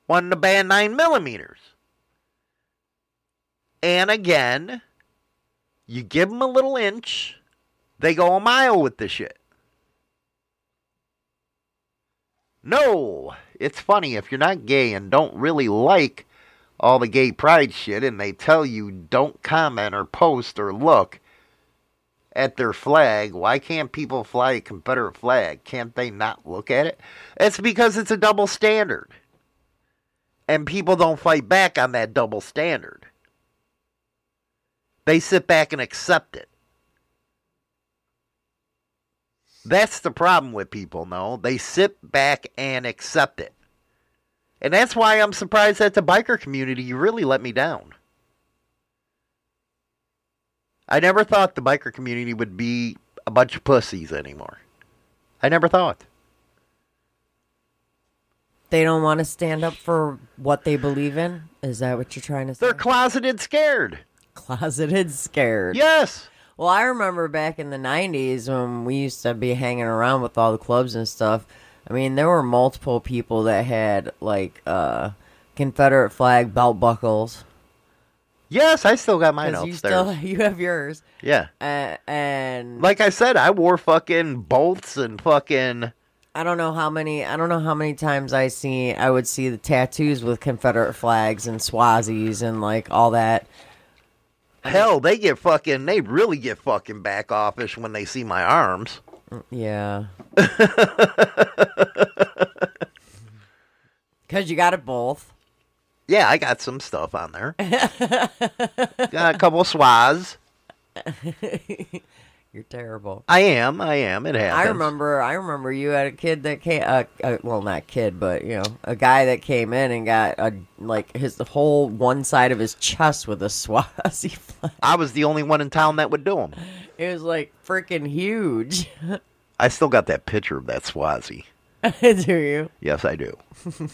wanting to ban 9 millimeters. And again, you give them a little inch, they go a mile with the shit. No, it's funny if you're not gay and don't really like all the gay pride shit and they tell you don't comment or post or look at their flag, why can't people fly a Confederate flag? Can't they not look at it? It's because it's a double standard. And people don't fight back on that double standard. They sit back and accept it. That's the problem with people, no? They sit back and accept it. And that's why I'm surprised that the biker community you really let me down. I never thought the biker community would be a bunch of pussies anymore. I never thought. They don't want to stand up for what they believe in. Is that what you're trying to say? They're closeted scared. closeted scared. Yes. Well, I remember back in the 90s when we used to be hanging around with all the clubs and stuff. I mean, there were multiple people that had like uh Confederate flag belt buckles. Yes, I still got mine 'Cause you still you have yours. Yeah. Uh, and Like I said, I wore fucking bolts and fucking I don't know how many I don't know how many times I see I would see the tattoos with Confederate flags and Swazis and like all that. hell, they get fucking they really get fucking back offish when they see my arms. Yeah. Cuz you got it both. Yeah, I got some stuff on there. got a couple swaz. You're terrible. I am, I am. It happens. I remember, I remember you had a kid that came, uh, uh, well, not kid, but you know, a guy that came in and got a like his whole one side of his chest with a Swazi flag. I was the only one in town that would do them. It was like freaking huge. I still got that picture of that Swazi. Do you? Yes, I do.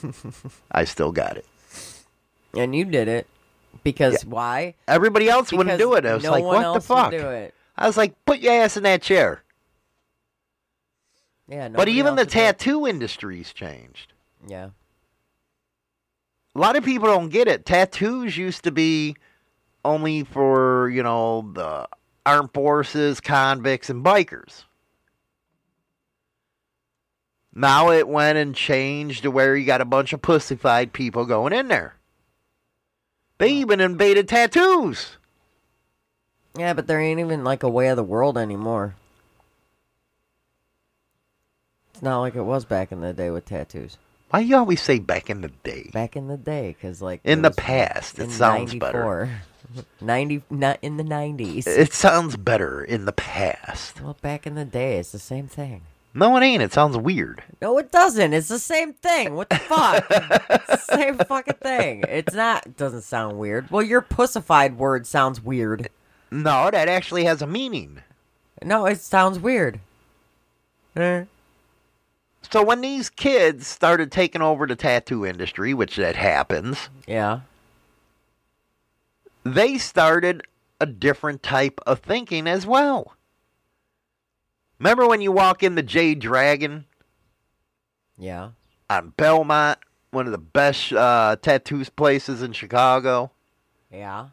I still got it. And you did it because why? Everybody else wouldn't Because do it. I was no like, one what the else would fuck? do it. I was like, put your ass in that chair. Yeah, but nobody even else the would do it. tattoo industry's changed. Yeah. A lot of people don't get it. Tattoos used to be only for, you know, the armed forces, convicts, and bikers. Now it went and changed to where you got a bunch of pussified people going in there. They even invaded tattoos. Yeah, but there ain't even like a way of the world anymore. It's not like it was back in the day with tattoos. Why you always say back in the day? Back in the day, because like In the past, it sounds better. 94. 90, not in the nineties. It sounds better in the past. Well, back in the day, it's the same thing. No, it ain't. It sounds weird. No, it doesn't. It's the same thing. What the fuck? it's the same fucking thing. It's not. It doesn't sound weird. Well, your pussified word sounds weird. No, that actually has a meaning. No, it sounds weird. Eh. So when these kids started taking over the tattoo industry, which that happens, Yeah. They started a different type of thinking as well. Remember when you walk in the Jade Dragon Yeah. on Belmont, one of the best uh, tattoos places in Chicago, Yeah.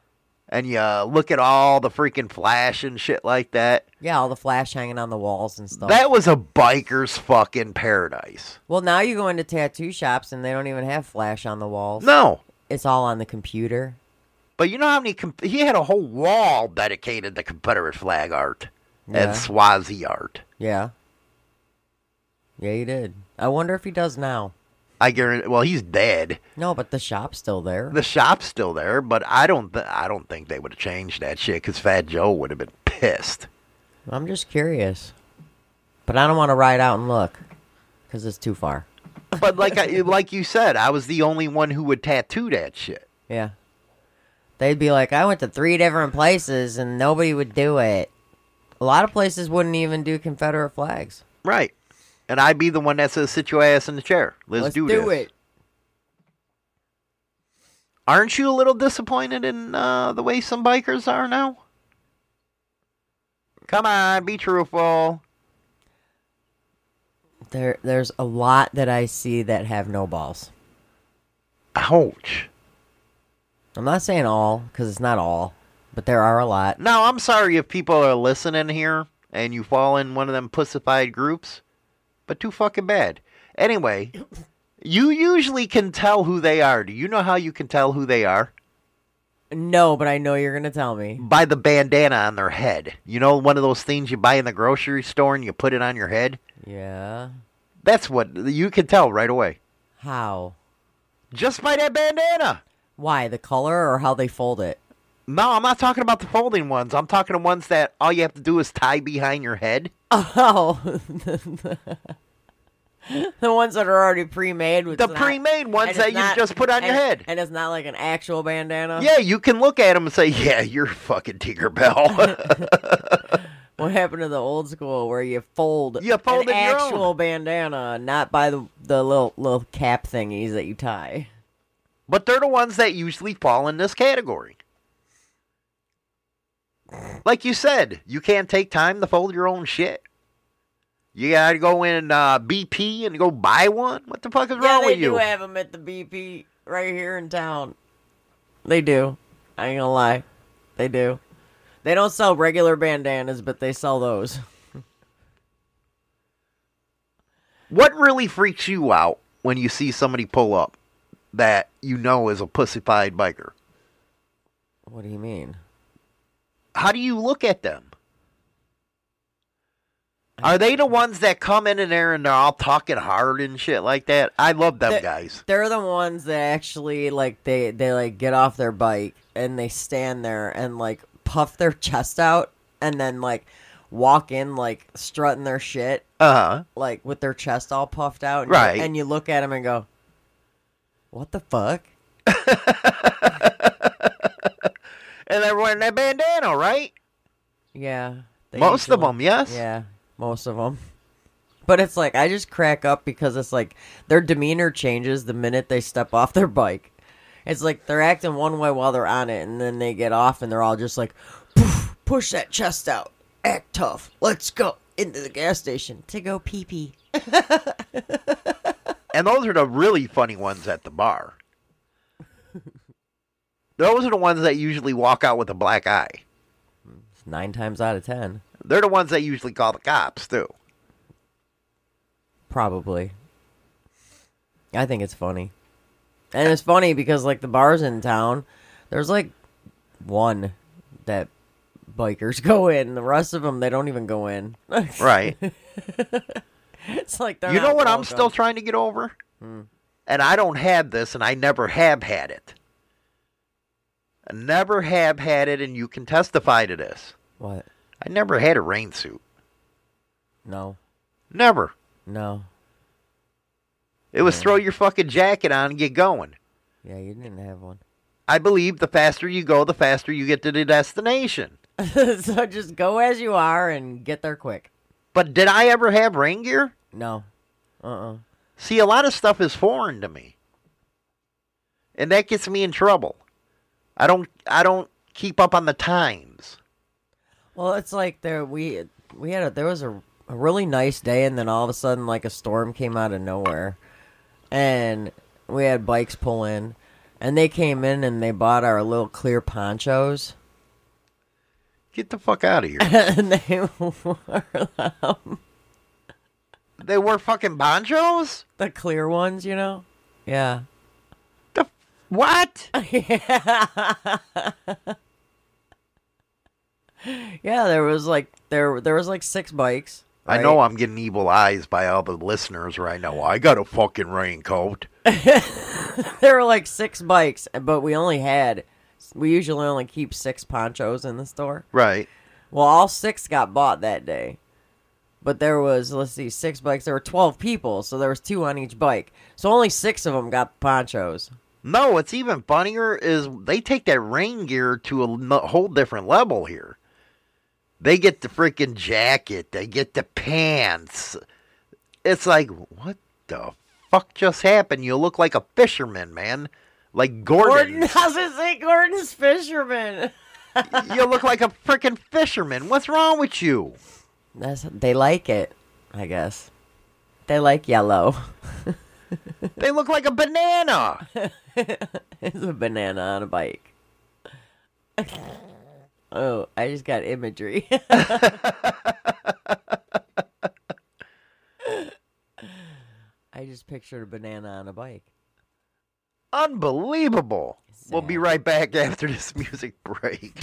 and you uh, look at all the freaking flash and shit like that? Yeah, all the flash hanging on the walls and stuff. That was a biker's fucking paradise. well, now you go into tattoo shops and they don't even have flash on the walls. No. It's all on the computer. But you know how many? Com- he had a whole wall dedicated to Confederate flag art Yeah. and Swazi art. Yeah. Yeah, he did. I wonder if he does now. I guarantee. Well, he's dead. No, but the shop's still there. The shop's still there, but I don't. Th- I don't think they would have changed that shit because Fat Joe would have been pissed. I'm just curious. But I don't want to ride out and look because it's too far. But like I, like you said, I was the only one who would tattoo that shit. Yeah. They'd be like, I went to three different places and nobody would do it. A lot of places wouldn't even do Confederate flags. Right. And I'd be the one that says, "Sit your ass in the chair. Let's, Let's do, do this." it. Aren't you a little disappointed in uh, the way some bikers are now? Come on, be truthful. There, there's a lot that I see that have no balls. Ouch. I'm not saying all because it's not all, but there are a lot. Now, I'm sorry if people are listening here and you fall in one of them pussified groups, but too fucking bad. Anyway, you usually can tell who they are. Do you know how you can tell who they are? No, but I know you're gonna tell me. By the bandana on their head. You know, one of those things you buy in the grocery store and you put it on your head? Yeah. That's what you can tell right away. How? Just by that bandana. Why? The color or how they fold it? No, I'm not talking about the folding ones. I'm talking the ones that all you have to do is tie behind your head. Oh, the ones that are already pre-made. With The pre-made ones that it's you just put on your head. and it's not like an actual bandana. Yeah, you can look at them and say, "Yeah, you're fucking Tinkerbell." What happened to the old school where you fold You fold an actual bandana, not by the the little little cap thingies that you tie? But they're the ones that usually fall in this category. Like you said, you can't take time to fold your own shit. You gotta go in uh, BP and go buy one. What the fuck is Yeah, wrong with you? they do have them at the BP right here in town. They do. I ain't gonna lie, they do. They don't sell regular bandanas, but they sell those. What really freaks you out when you see somebody pull up that you know is a pussified biker? What do you mean? How do you look at them? Are they the ones that come in and there and they're all talking hard and shit like that? I love them They're- guys. They're the ones that actually like they they like get off their bike and they stand there and like puff their chest out and then like walk in like strutting their shit Uh huh. like with their chest all puffed out and Right. And you look at them and go, "What the fuck?" And they're wearing that bandana, right? Yeah. Most of them, yes. Yeah, most of them. But it's like I just crack up because it's like their demeanor changes the minute they step off their bike. It's like they're acting one way while they're on it, and then they get off and they're all just like, push that chest out, act tough, let's go into the gas station to go pee pee. And those are the really funny ones at the bar. those are the ones that usually walk out with a black eye. Nine times out of ten, They're the ones that usually call the cops too. probably. I think it's funny, and it's funny because like the bars in town, there's like one that bikers go in. The rest of them they don't even go in. Right. It's like you know what I'm still trying to get over? Hmm. And I don't have this, and I never have had it. I never have had it, and you can testify to this. What? I never had a rain suit. No, Never. no. It was throw your fucking jacket on and get going. Yeah, you didn't have one. I believe the faster you go, the faster you get to the destination. so just go as you are and get there quick. But did I ever have rain gear? No. Uh uh See, a lot of stuff is foreign to me. And that gets me in trouble. I don't I don't keep up on the times. Well, it's like there we we had a there was a, a really nice day and then all of a sudden like a storm came out of nowhere. And we had bikes pull in and they came in and they bought our little clear ponchos Get the fuck out of here. and they wore them. they were fucking ponchos? The clear ones, you know? Yeah. The what? Yeah, there was like there there was like six bikes I know I'm getting evil eyes by all the listeners right now. I got a fucking raincoat. there were like six bikes, but we only had. We usually only keep six ponchos in the store. Right. Well, all six got bought that day. But there was, let's see, six bikes. There were 12 people, so there was two on each bike. So only six of them got ponchos. No, what's even funnier is they take that rain gear to a whole different level here. They get the freaking jacket, they get the pants. It's like, what the fuck just happened? You look like a fisherman, man. Like Gorton. Gorton, how's it say Gorton's fisherman? you look like a freaking fisherman. What's wrong with you? That's they like it, I guess. They like yellow. They look like a banana. it's a banana on a bike. oh, I just got imagery. I just pictured a banana on a bike. Unbelievable. We'll be right back after this music break.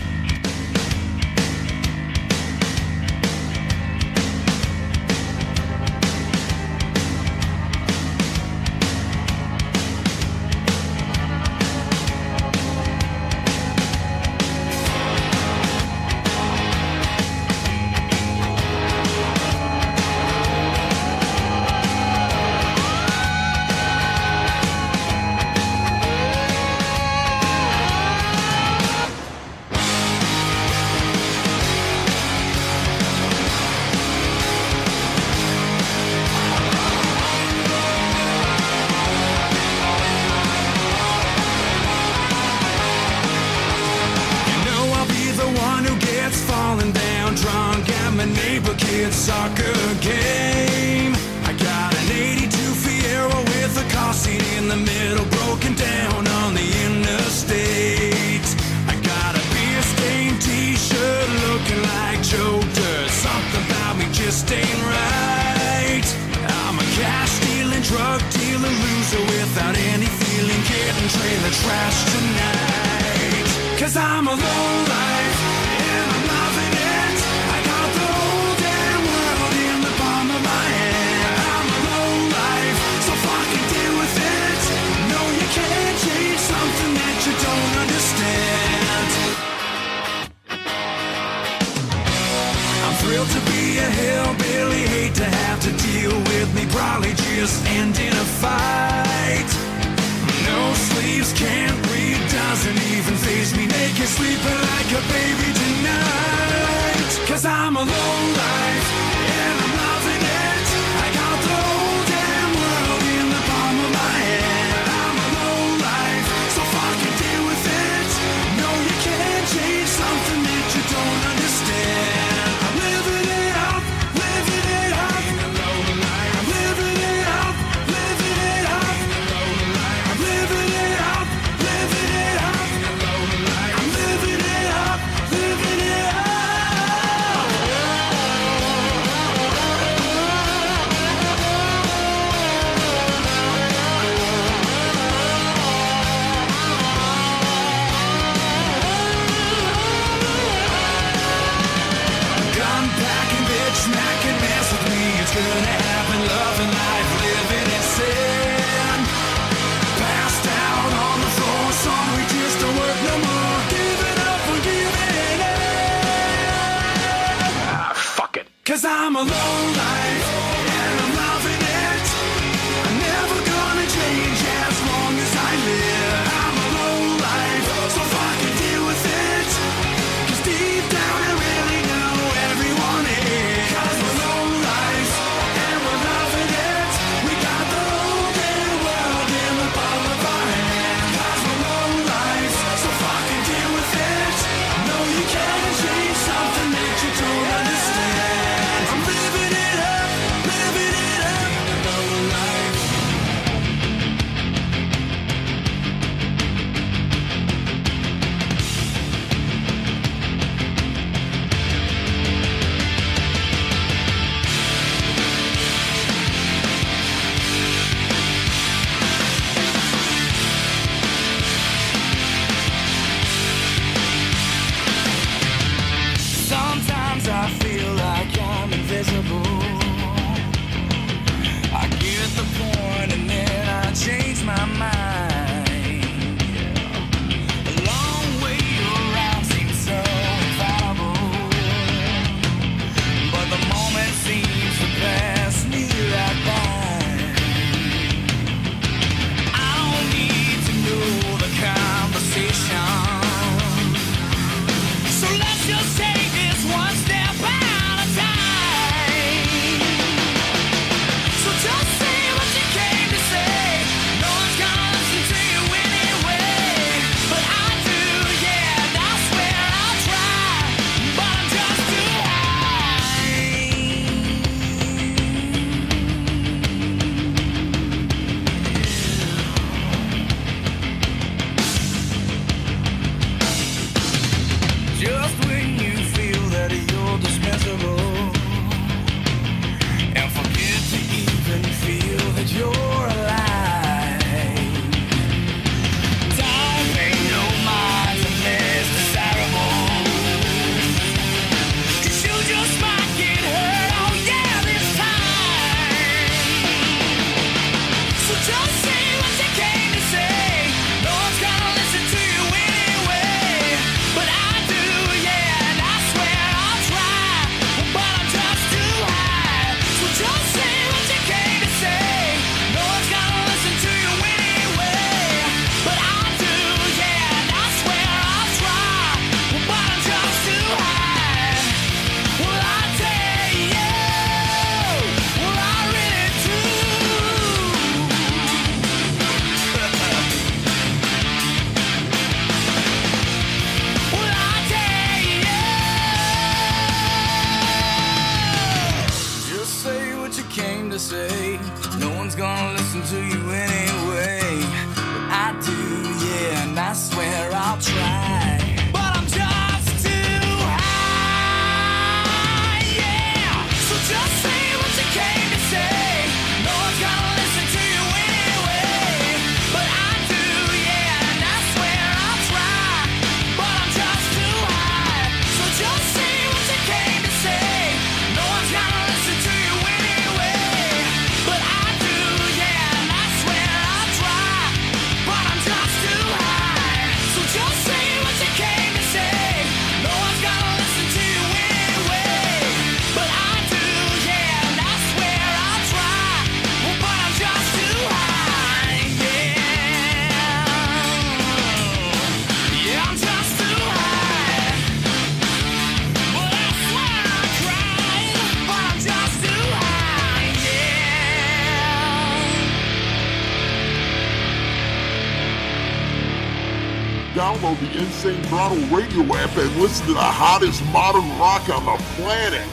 Insane Throttle radio app and listen to the hottest modern rock on the planet.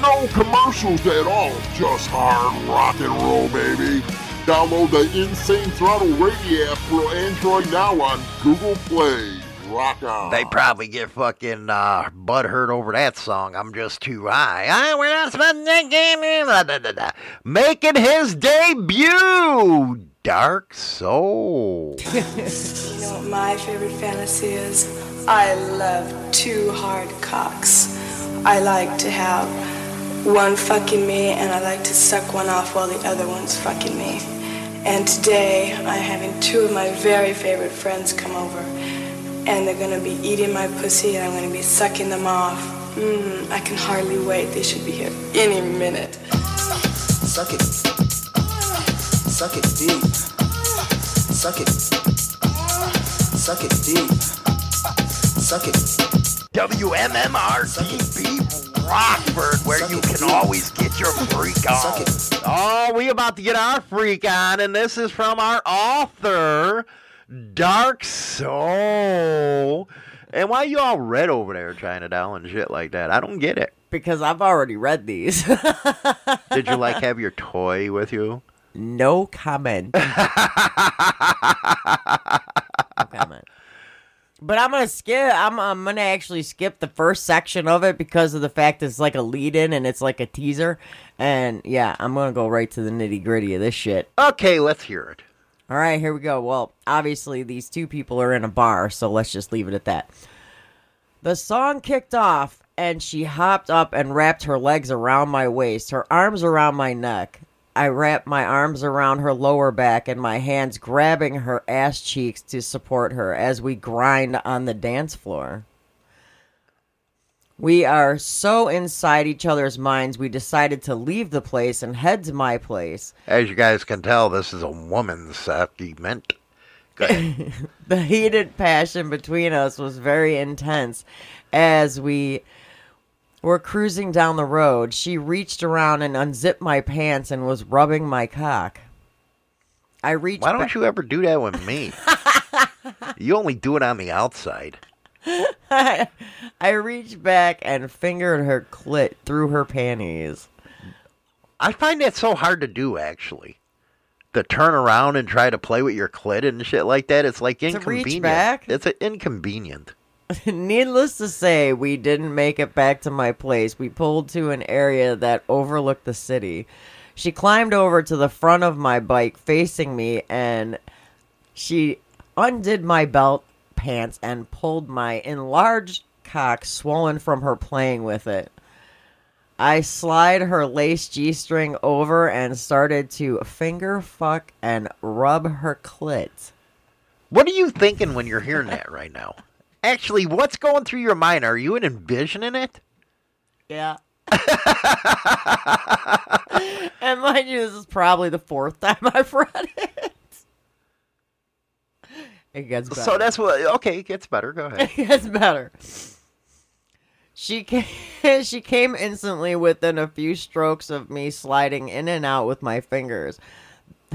No commercials at all, just hard rock and roll, baby. Download the Insane Throttle radio app for Android now on Google Play. Rock on. They probably get fucking uh, butthurt over that song. I'm just too high. Ah, we're not spending that game. Making his debut, Dark Soul. You know what my favorite fantasy is? I love two hard cocks. I like to have one fucking me and I like to suck one off while the other one's fucking me. And today I'm having two of my very favorite friends come over and they're gonna be eating my pussy and I'm gonna be sucking them off. Mmm, I can hardly wait. They should be here any minute. Suck it. Suck it deep. Suck it. Suck it deep. Suck it. WMMR Rockford, where Suck you can dude. always get your freak on. Suck it. Oh, we about to get our freak on, and this is from our author, Dark Soul. And why you all red over there trying to down and shit like that? I don't get it. Because I've already read these. Did you like have your toy with you? No comment. no comment. But I'm gonna skip. I'm I'm gonna actually skip the first section of it because of the fact it's like a lead-in and it's like a teaser. And yeah, I'm gonna go right to the nitty gritty of this shit. Okay, let's hear it. All right, here we go. Well, obviously these two people are in a bar, so let's just leave it at that. The song kicked off, and she hopped up and wrapped her legs around my waist, her arms around my neck. I wrapped my arms around her lower back and my hands grabbing her ass cheeks to support her as we grind on the dance floor. We are so inside each other's minds, we decided to leave the place and head to my place. As you guys can tell, this is a woman's uh, segment. The heated passion between us was very intense as we were cruising down the road. She reached around and unzipped my pants and was rubbing my cock. I reached Why don't you ever do that with me? you only do it on the outside. I reached back and fingered her clit through her panties. I find that so hard to do, actually. To turn around and try to play with your clit and shit like that, it's like reach inconvenient. back? It's a inconvenient. Needless to say, we didn't make it back to my place. We pulled to an area that overlooked the city. She climbed over to the front of my bike facing me and she undid my belt pants and pulled my enlarged cock swollen from her playing with it. I slide her lace G string over and started to finger fuck and rub her clit. What are you thinking when you're hearing that right now? Actually, what's going through your mind? Are you envisioning it? Yeah. and mind you, this is probably the fourth time I've read it. It gets better. So that's what. Okay, it gets better. Go ahead. it gets better. She came, she came instantly within a few strokes of me sliding in and out with my fingers,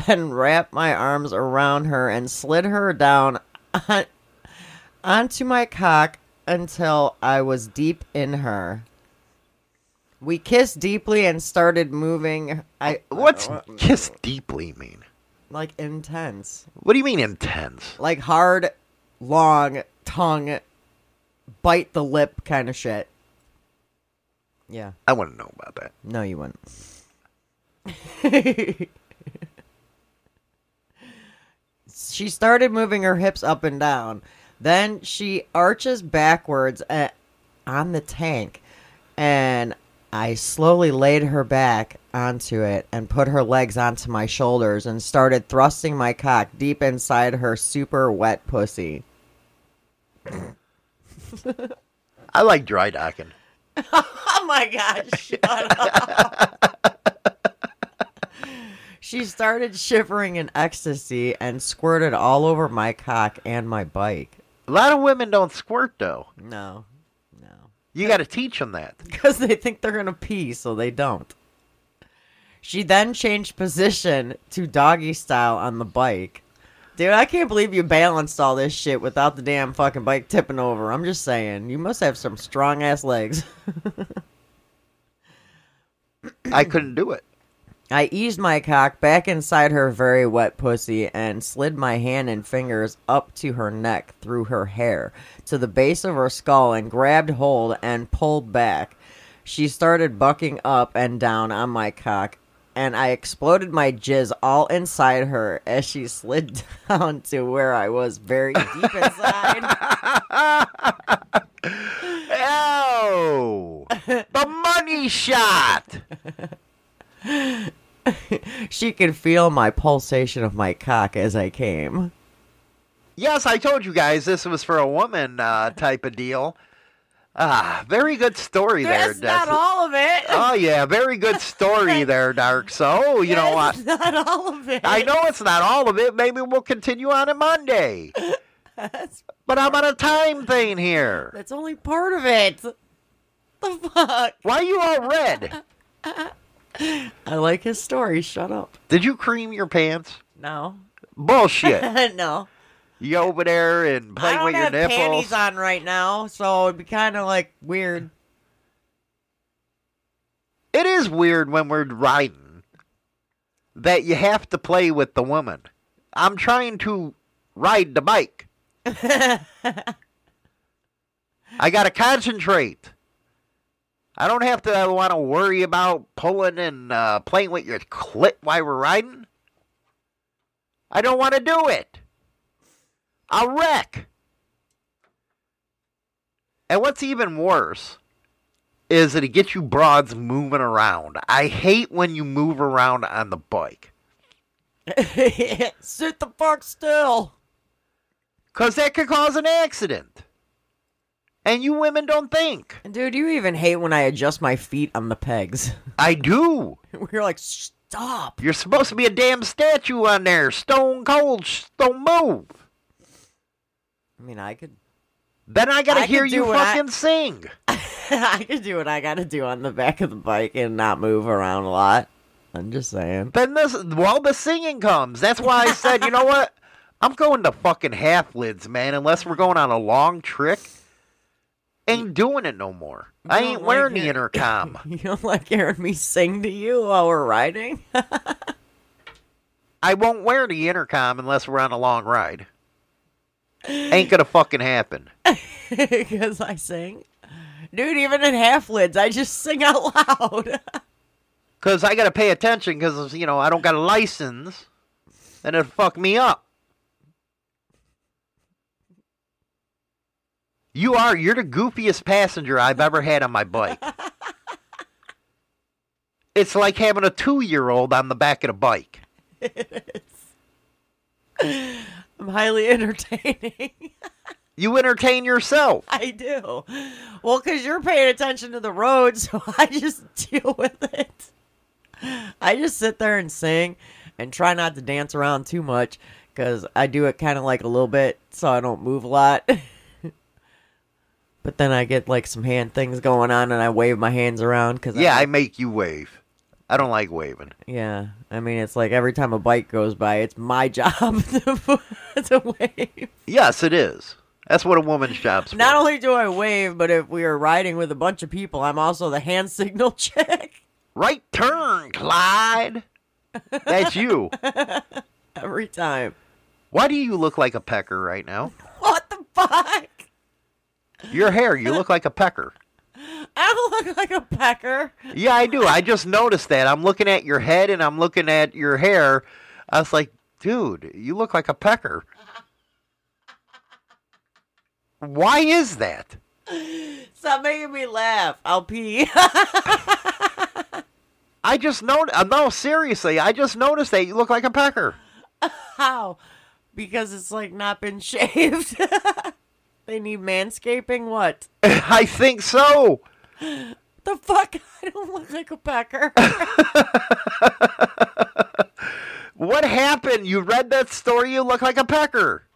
then wrapped my arms around her and slid her down on, onto my cock until I was deep in her. We kissed deeply and started moving. I What's kiss deeply mean? like intense, What do you mean intense? like hard, long tongue, bite the lip kind of shit. Yeah. I wouldn't know about that. No, you wouldn't. she started moving her hips up and down. Then she arches backwards at, on the tank, and I slowly laid her back onto it and put her legs onto my shoulders and started thrusting my cock deep inside her super wet pussy. I like dry docking. Oh my god, shut up. she started shivering in ecstasy and squirted all over my cock and my bike. A lot of women don't squirt though. No, no. You got to teach them that. because they think they're gonna pee, so they don't. She then changed position to doggy style on the bike. Dude, I can't believe you balanced all this shit without the damn fucking bike tipping over. I'm just saying, you must have some strong ass legs. I couldn't do it. I eased my cock back inside her very wet pussy and slid my hand and fingers up to her neck through her hair to the base of her skull and grabbed hold and pulled back. She started bucking up and down on my cock, and I exploded my jizz all inside her as she slid down to where I was very deep inside. Oh, the money shot. she could feel my pulsation of my cock as I came. Yes, I told you guys this was for a woman uh, type of deal. Ah, very good story there. That's not all of it. Oh yeah, very good story there, Dark. So you know what? Not all of it. I know it's not all of it. Maybe we'll continue on it Monday. But I'm on a time thing here. That's only part of it. The fuck? Why are you all red? I like his story. Shut up. Did you cream your pants? No. Bullshit. no. You over there and I playing with your have nipples. panties on right now, so it'd be kind of like weird. It is weird when we're riding that you have to play with the woman. I'm trying to ride the bike. I got to concentrate. I don't have to want to worry about pulling and uh, playing with your clit while we're riding. I don't want to do it. I'll wreck. And what's even worse is that it gets you broads moving around. I hate when you move around on the bike. Sit the fuck still. Because that could cause an accident. And you women don't think. Dude, you even hate when I adjust my feet on the pegs. I do. We're like, stop. You're supposed to be a damn statue on there. Stone cold. Don't move. I mean, I could, Then I gotta I hear you what I- fucking sing. I could do what I gotta do on the back of the bike and not move around a lot. I'm just saying. Then this, well, the singing comes. That's why I said, you know what? I'm going to fucking half lids, man. Unless we're going on a long trick, ain't doing it no more. I ain't like wearing the intercom. You don't like hearing me sing to you while we're riding? I won't wear the intercom unless we're on a long ride. Ain't gonna fucking happen. Because I sing. Dude, even in half lids, I just sing out loud. Cause I gotta pay attention. Cause you know I don't got a license, and it'll fuck me up. You are. You're the goofiest passenger I've ever had on my bike. It's like having a two-year-old on the back of the bike. I'm highly entertaining. You entertain yourself. I do. Well, because you're paying attention to the road, so I just deal with it. I just sit there and sing and try not to dance around too much because I do it kind of like a little bit so I don't move a lot. But then I get like some hand things going on and I wave my hands around because Yeah, I make you wave. I don't like waving. yeah. I mean, it's like every time a bike goes by, it's my job to, to wave. Yes, it is. That's what a woman's job. Not only do I wave, but if we are riding with a bunch of people, I'm also the hand signal check. Right turn, Clyde. That's you. Every time. Why do you look like a pecker right now? What the fuck? Your hair, you look like a pecker. I don't look like a pecker. Yeah, I do. I just noticed that. I'm looking at your head and I'm looking at your hair. I was like, dude, you look like a pecker. Why is that? Stop making me laugh. I'll pee. I just noticed. Uh, no, seriously, I just noticed that you look like a pecker. How? Because it's like not been shaved. They need manscaping? What? I think so. The fuck? I don't look like a pecker. What happened? You read that story, you look like a pecker.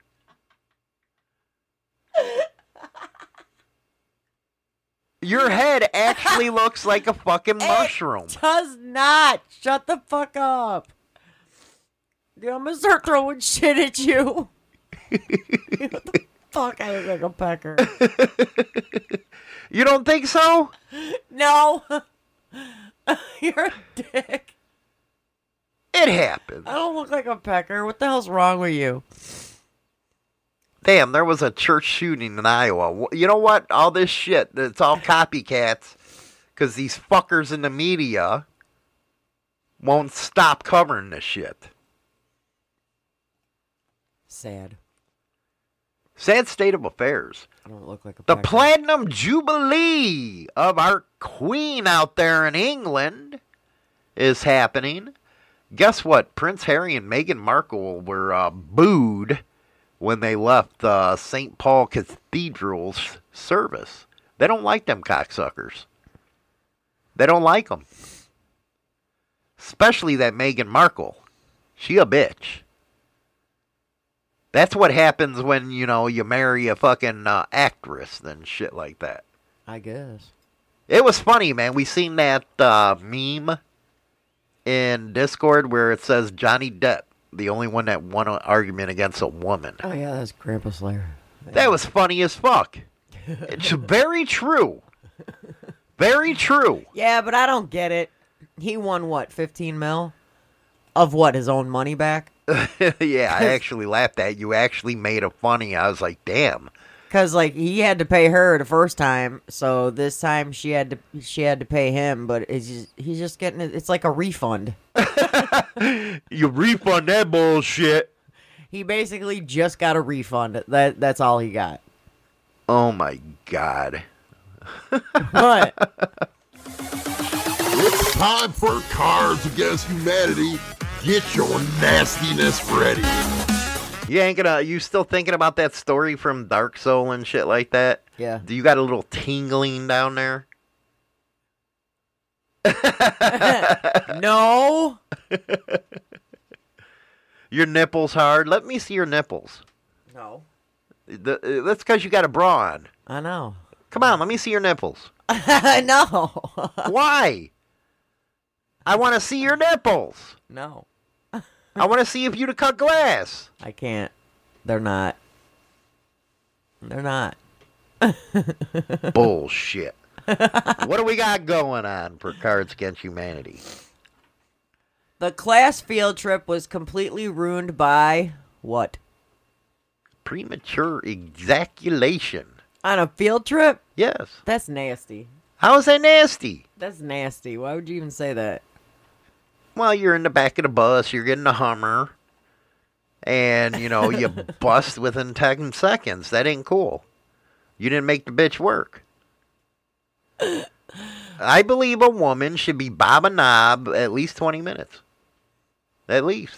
Your head actually looks like a fucking mushroom. Does not. Shut the fuck up. Dude, I'm gonna start throwing shit at you. Fuck? I look like a pecker. You don't think so? No. You're a dick. It happens. I don't look like a pecker. What the hell's wrong with you? Damn, there was a church shooting in Iowa. You know what? All this shit, it's all copycats because these fuckers in the media won't stop covering this shit. Sad. Sad state of affairs. I don't look like a The platinum jubilee of our queen out there in England is happening. Guess what? Prince Harry and Meghan Markle were uh, booed when they left uh, St. Paul Cathedral's service. They don't like them cocksuckers. They don't like them. Especially that Meghan Markle. She a bitch. That's what happens when, you know, you marry a fucking uh, actress and shit like that. I guess. It was funny, man. We seen that uh, meme in Discord where it says Johnny Depp, the only one that won an argument against a woman. Oh yeah, that's Grandpa Slayer. That was funny as fuck. It's very true. Very true. Yeah, but I don't get it. He won what, 15 mil? Of what, his own money back? yeah, I actually laughed at you. Actually made it funny. I was like, damn. Cause like he had to pay her the first time, so this time she had to she had to pay him. But it's just, he's just getting it. It's like a refund. You refund that bullshit. He basically just got a refund. That that's all he got. Oh my god. What? It's time for Cards Against Humanity. Get your nastiness ready. You ain't gonna. You still thinking about that story from Dark Soul and shit like that? Yeah. Do you got a little tingling down there? no. Your nipples hard? Let me see your nipples. No. The, uh, that's because you got a bra on. I know. Come on, let me see your nipples. no. Why? I want to see your nipples. no. I want to see if you to cut glass. I can't. They're not. They're not. Bullshit. what do we got going on for Cards Against Humanity? The class field trip was completely ruined by what? Premature ejaculation. On a field trip? Yes. That's nasty. How is that nasty? That's nasty. Why would you even say that? Well, you're in the back of the bus, you're getting a Hummer, and, you know, you bust within 10 seconds. That ain't cool. You didn't make the bitch work. I believe a woman should be bob a knob at least 20 minutes. At least.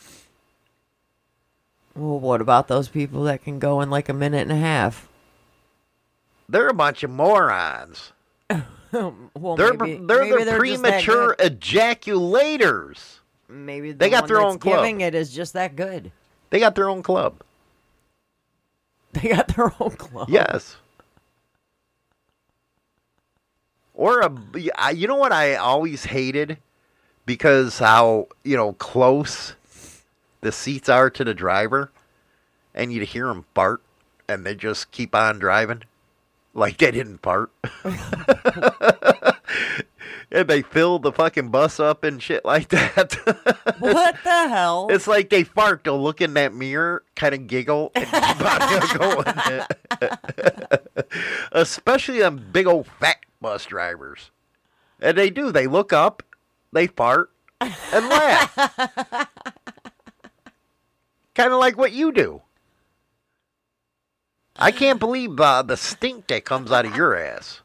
Well, what about those people that can go in like a minute and a half? They're a bunch of morons. well, they're maybe, they're maybe the they're premature ejaculators. Maybe the They got their own club. Giving it is just that good. They got their own club. They got their own club. Yes. Or a, you know what I always hated because how you know close the seats are to the driver, and you'd hear them fart, and they just keep on driving, like they didn't fart. and they fill the fucking bus up and shit like that. What the hell? It's like they fart, they'll look in that mirror, kind of giggle, and keep on going. Especially them big old fat bus drivers. And they do. They look up, they fart, and laugh. kind of like what you do. I can't believe uh, the stink that comes out of your ass.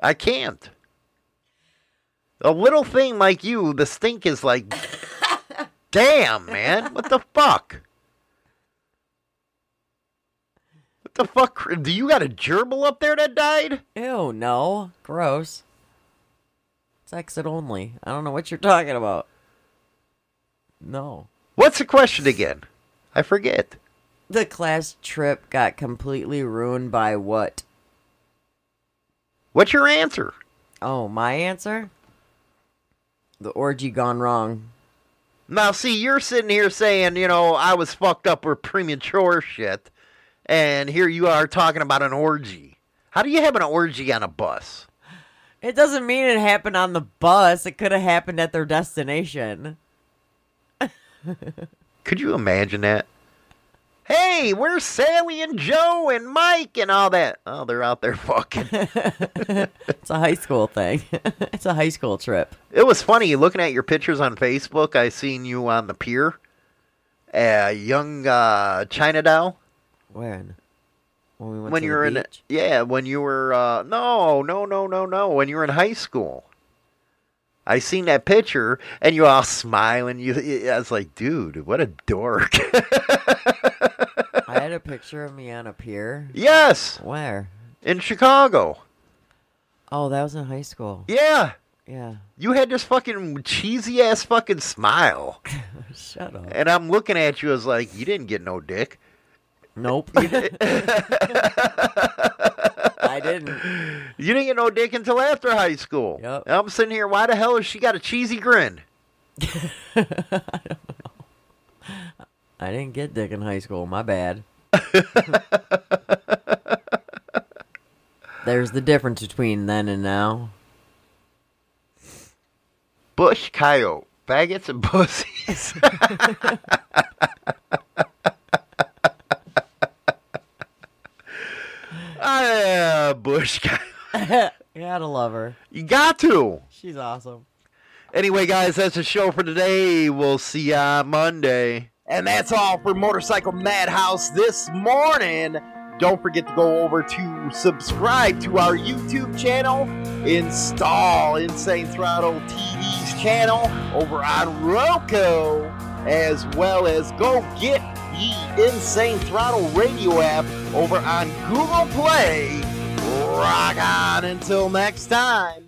I can't. A little thing like you, the stink is like, damn, man, what the fuck? What the fuck? Do you got a gerbil up there that died? Ew, no. Gross. It's exit only. I don't know what you're talking about. No. What's the question again? I forget. The class trip got completely ruined by what? What's your answer? Oh, my answer? The orgy gone wrong. Now, see, you're sitting here saying, you know, I was fucked up with premature shit, and here you are talking about an orgy. How do you have an orgy on a bus? It doesn't mean it happened on the bus. It could have happened at their destination. Could you imagine that? Hey, where's Sally and Joe and Mike and all that? Oh, they're out there fucking. It's a high school thing. it's a high school trip. It was funny looking at your pictures on Facebook. I seen you on the pier, uh, young uh, China doll. When? When we went when to you the were in, yeah, when you were, uh, no, no, no, no, no, when you were in high school. I seen that picture, and you all smiling. You, I was like, dude, what a dork. I had a picture of me on a pier. yes, Where? in Chicago. Oh, that was in high school. Yeah, Yeah. you had this fucking cheesy ass fucking smile, Shut up. and I'm looking at you as like, you didn't get no dick. Nope. I didn't. You didn't get no dick until after high school. Yep. And I'm sitting here, why the hell has she got a cheesy grin? I didn't get dick in high school. My bad. There's the difference between then and now. Bush coyote, faggots and pussies. Ah, bush coyote. You gotta love her. You got to. She's awesome. Anyway, guys, that's the show for today. We'll see ya Monday. And that's all for Motorcycle Madhouse this morning. Don't forget to go over to subscribe to our YouTube channel, install Insane Throttle TV's channel over on Roku, as well as go get Insane Throttle radio app over on Google Play. Rock on until next time.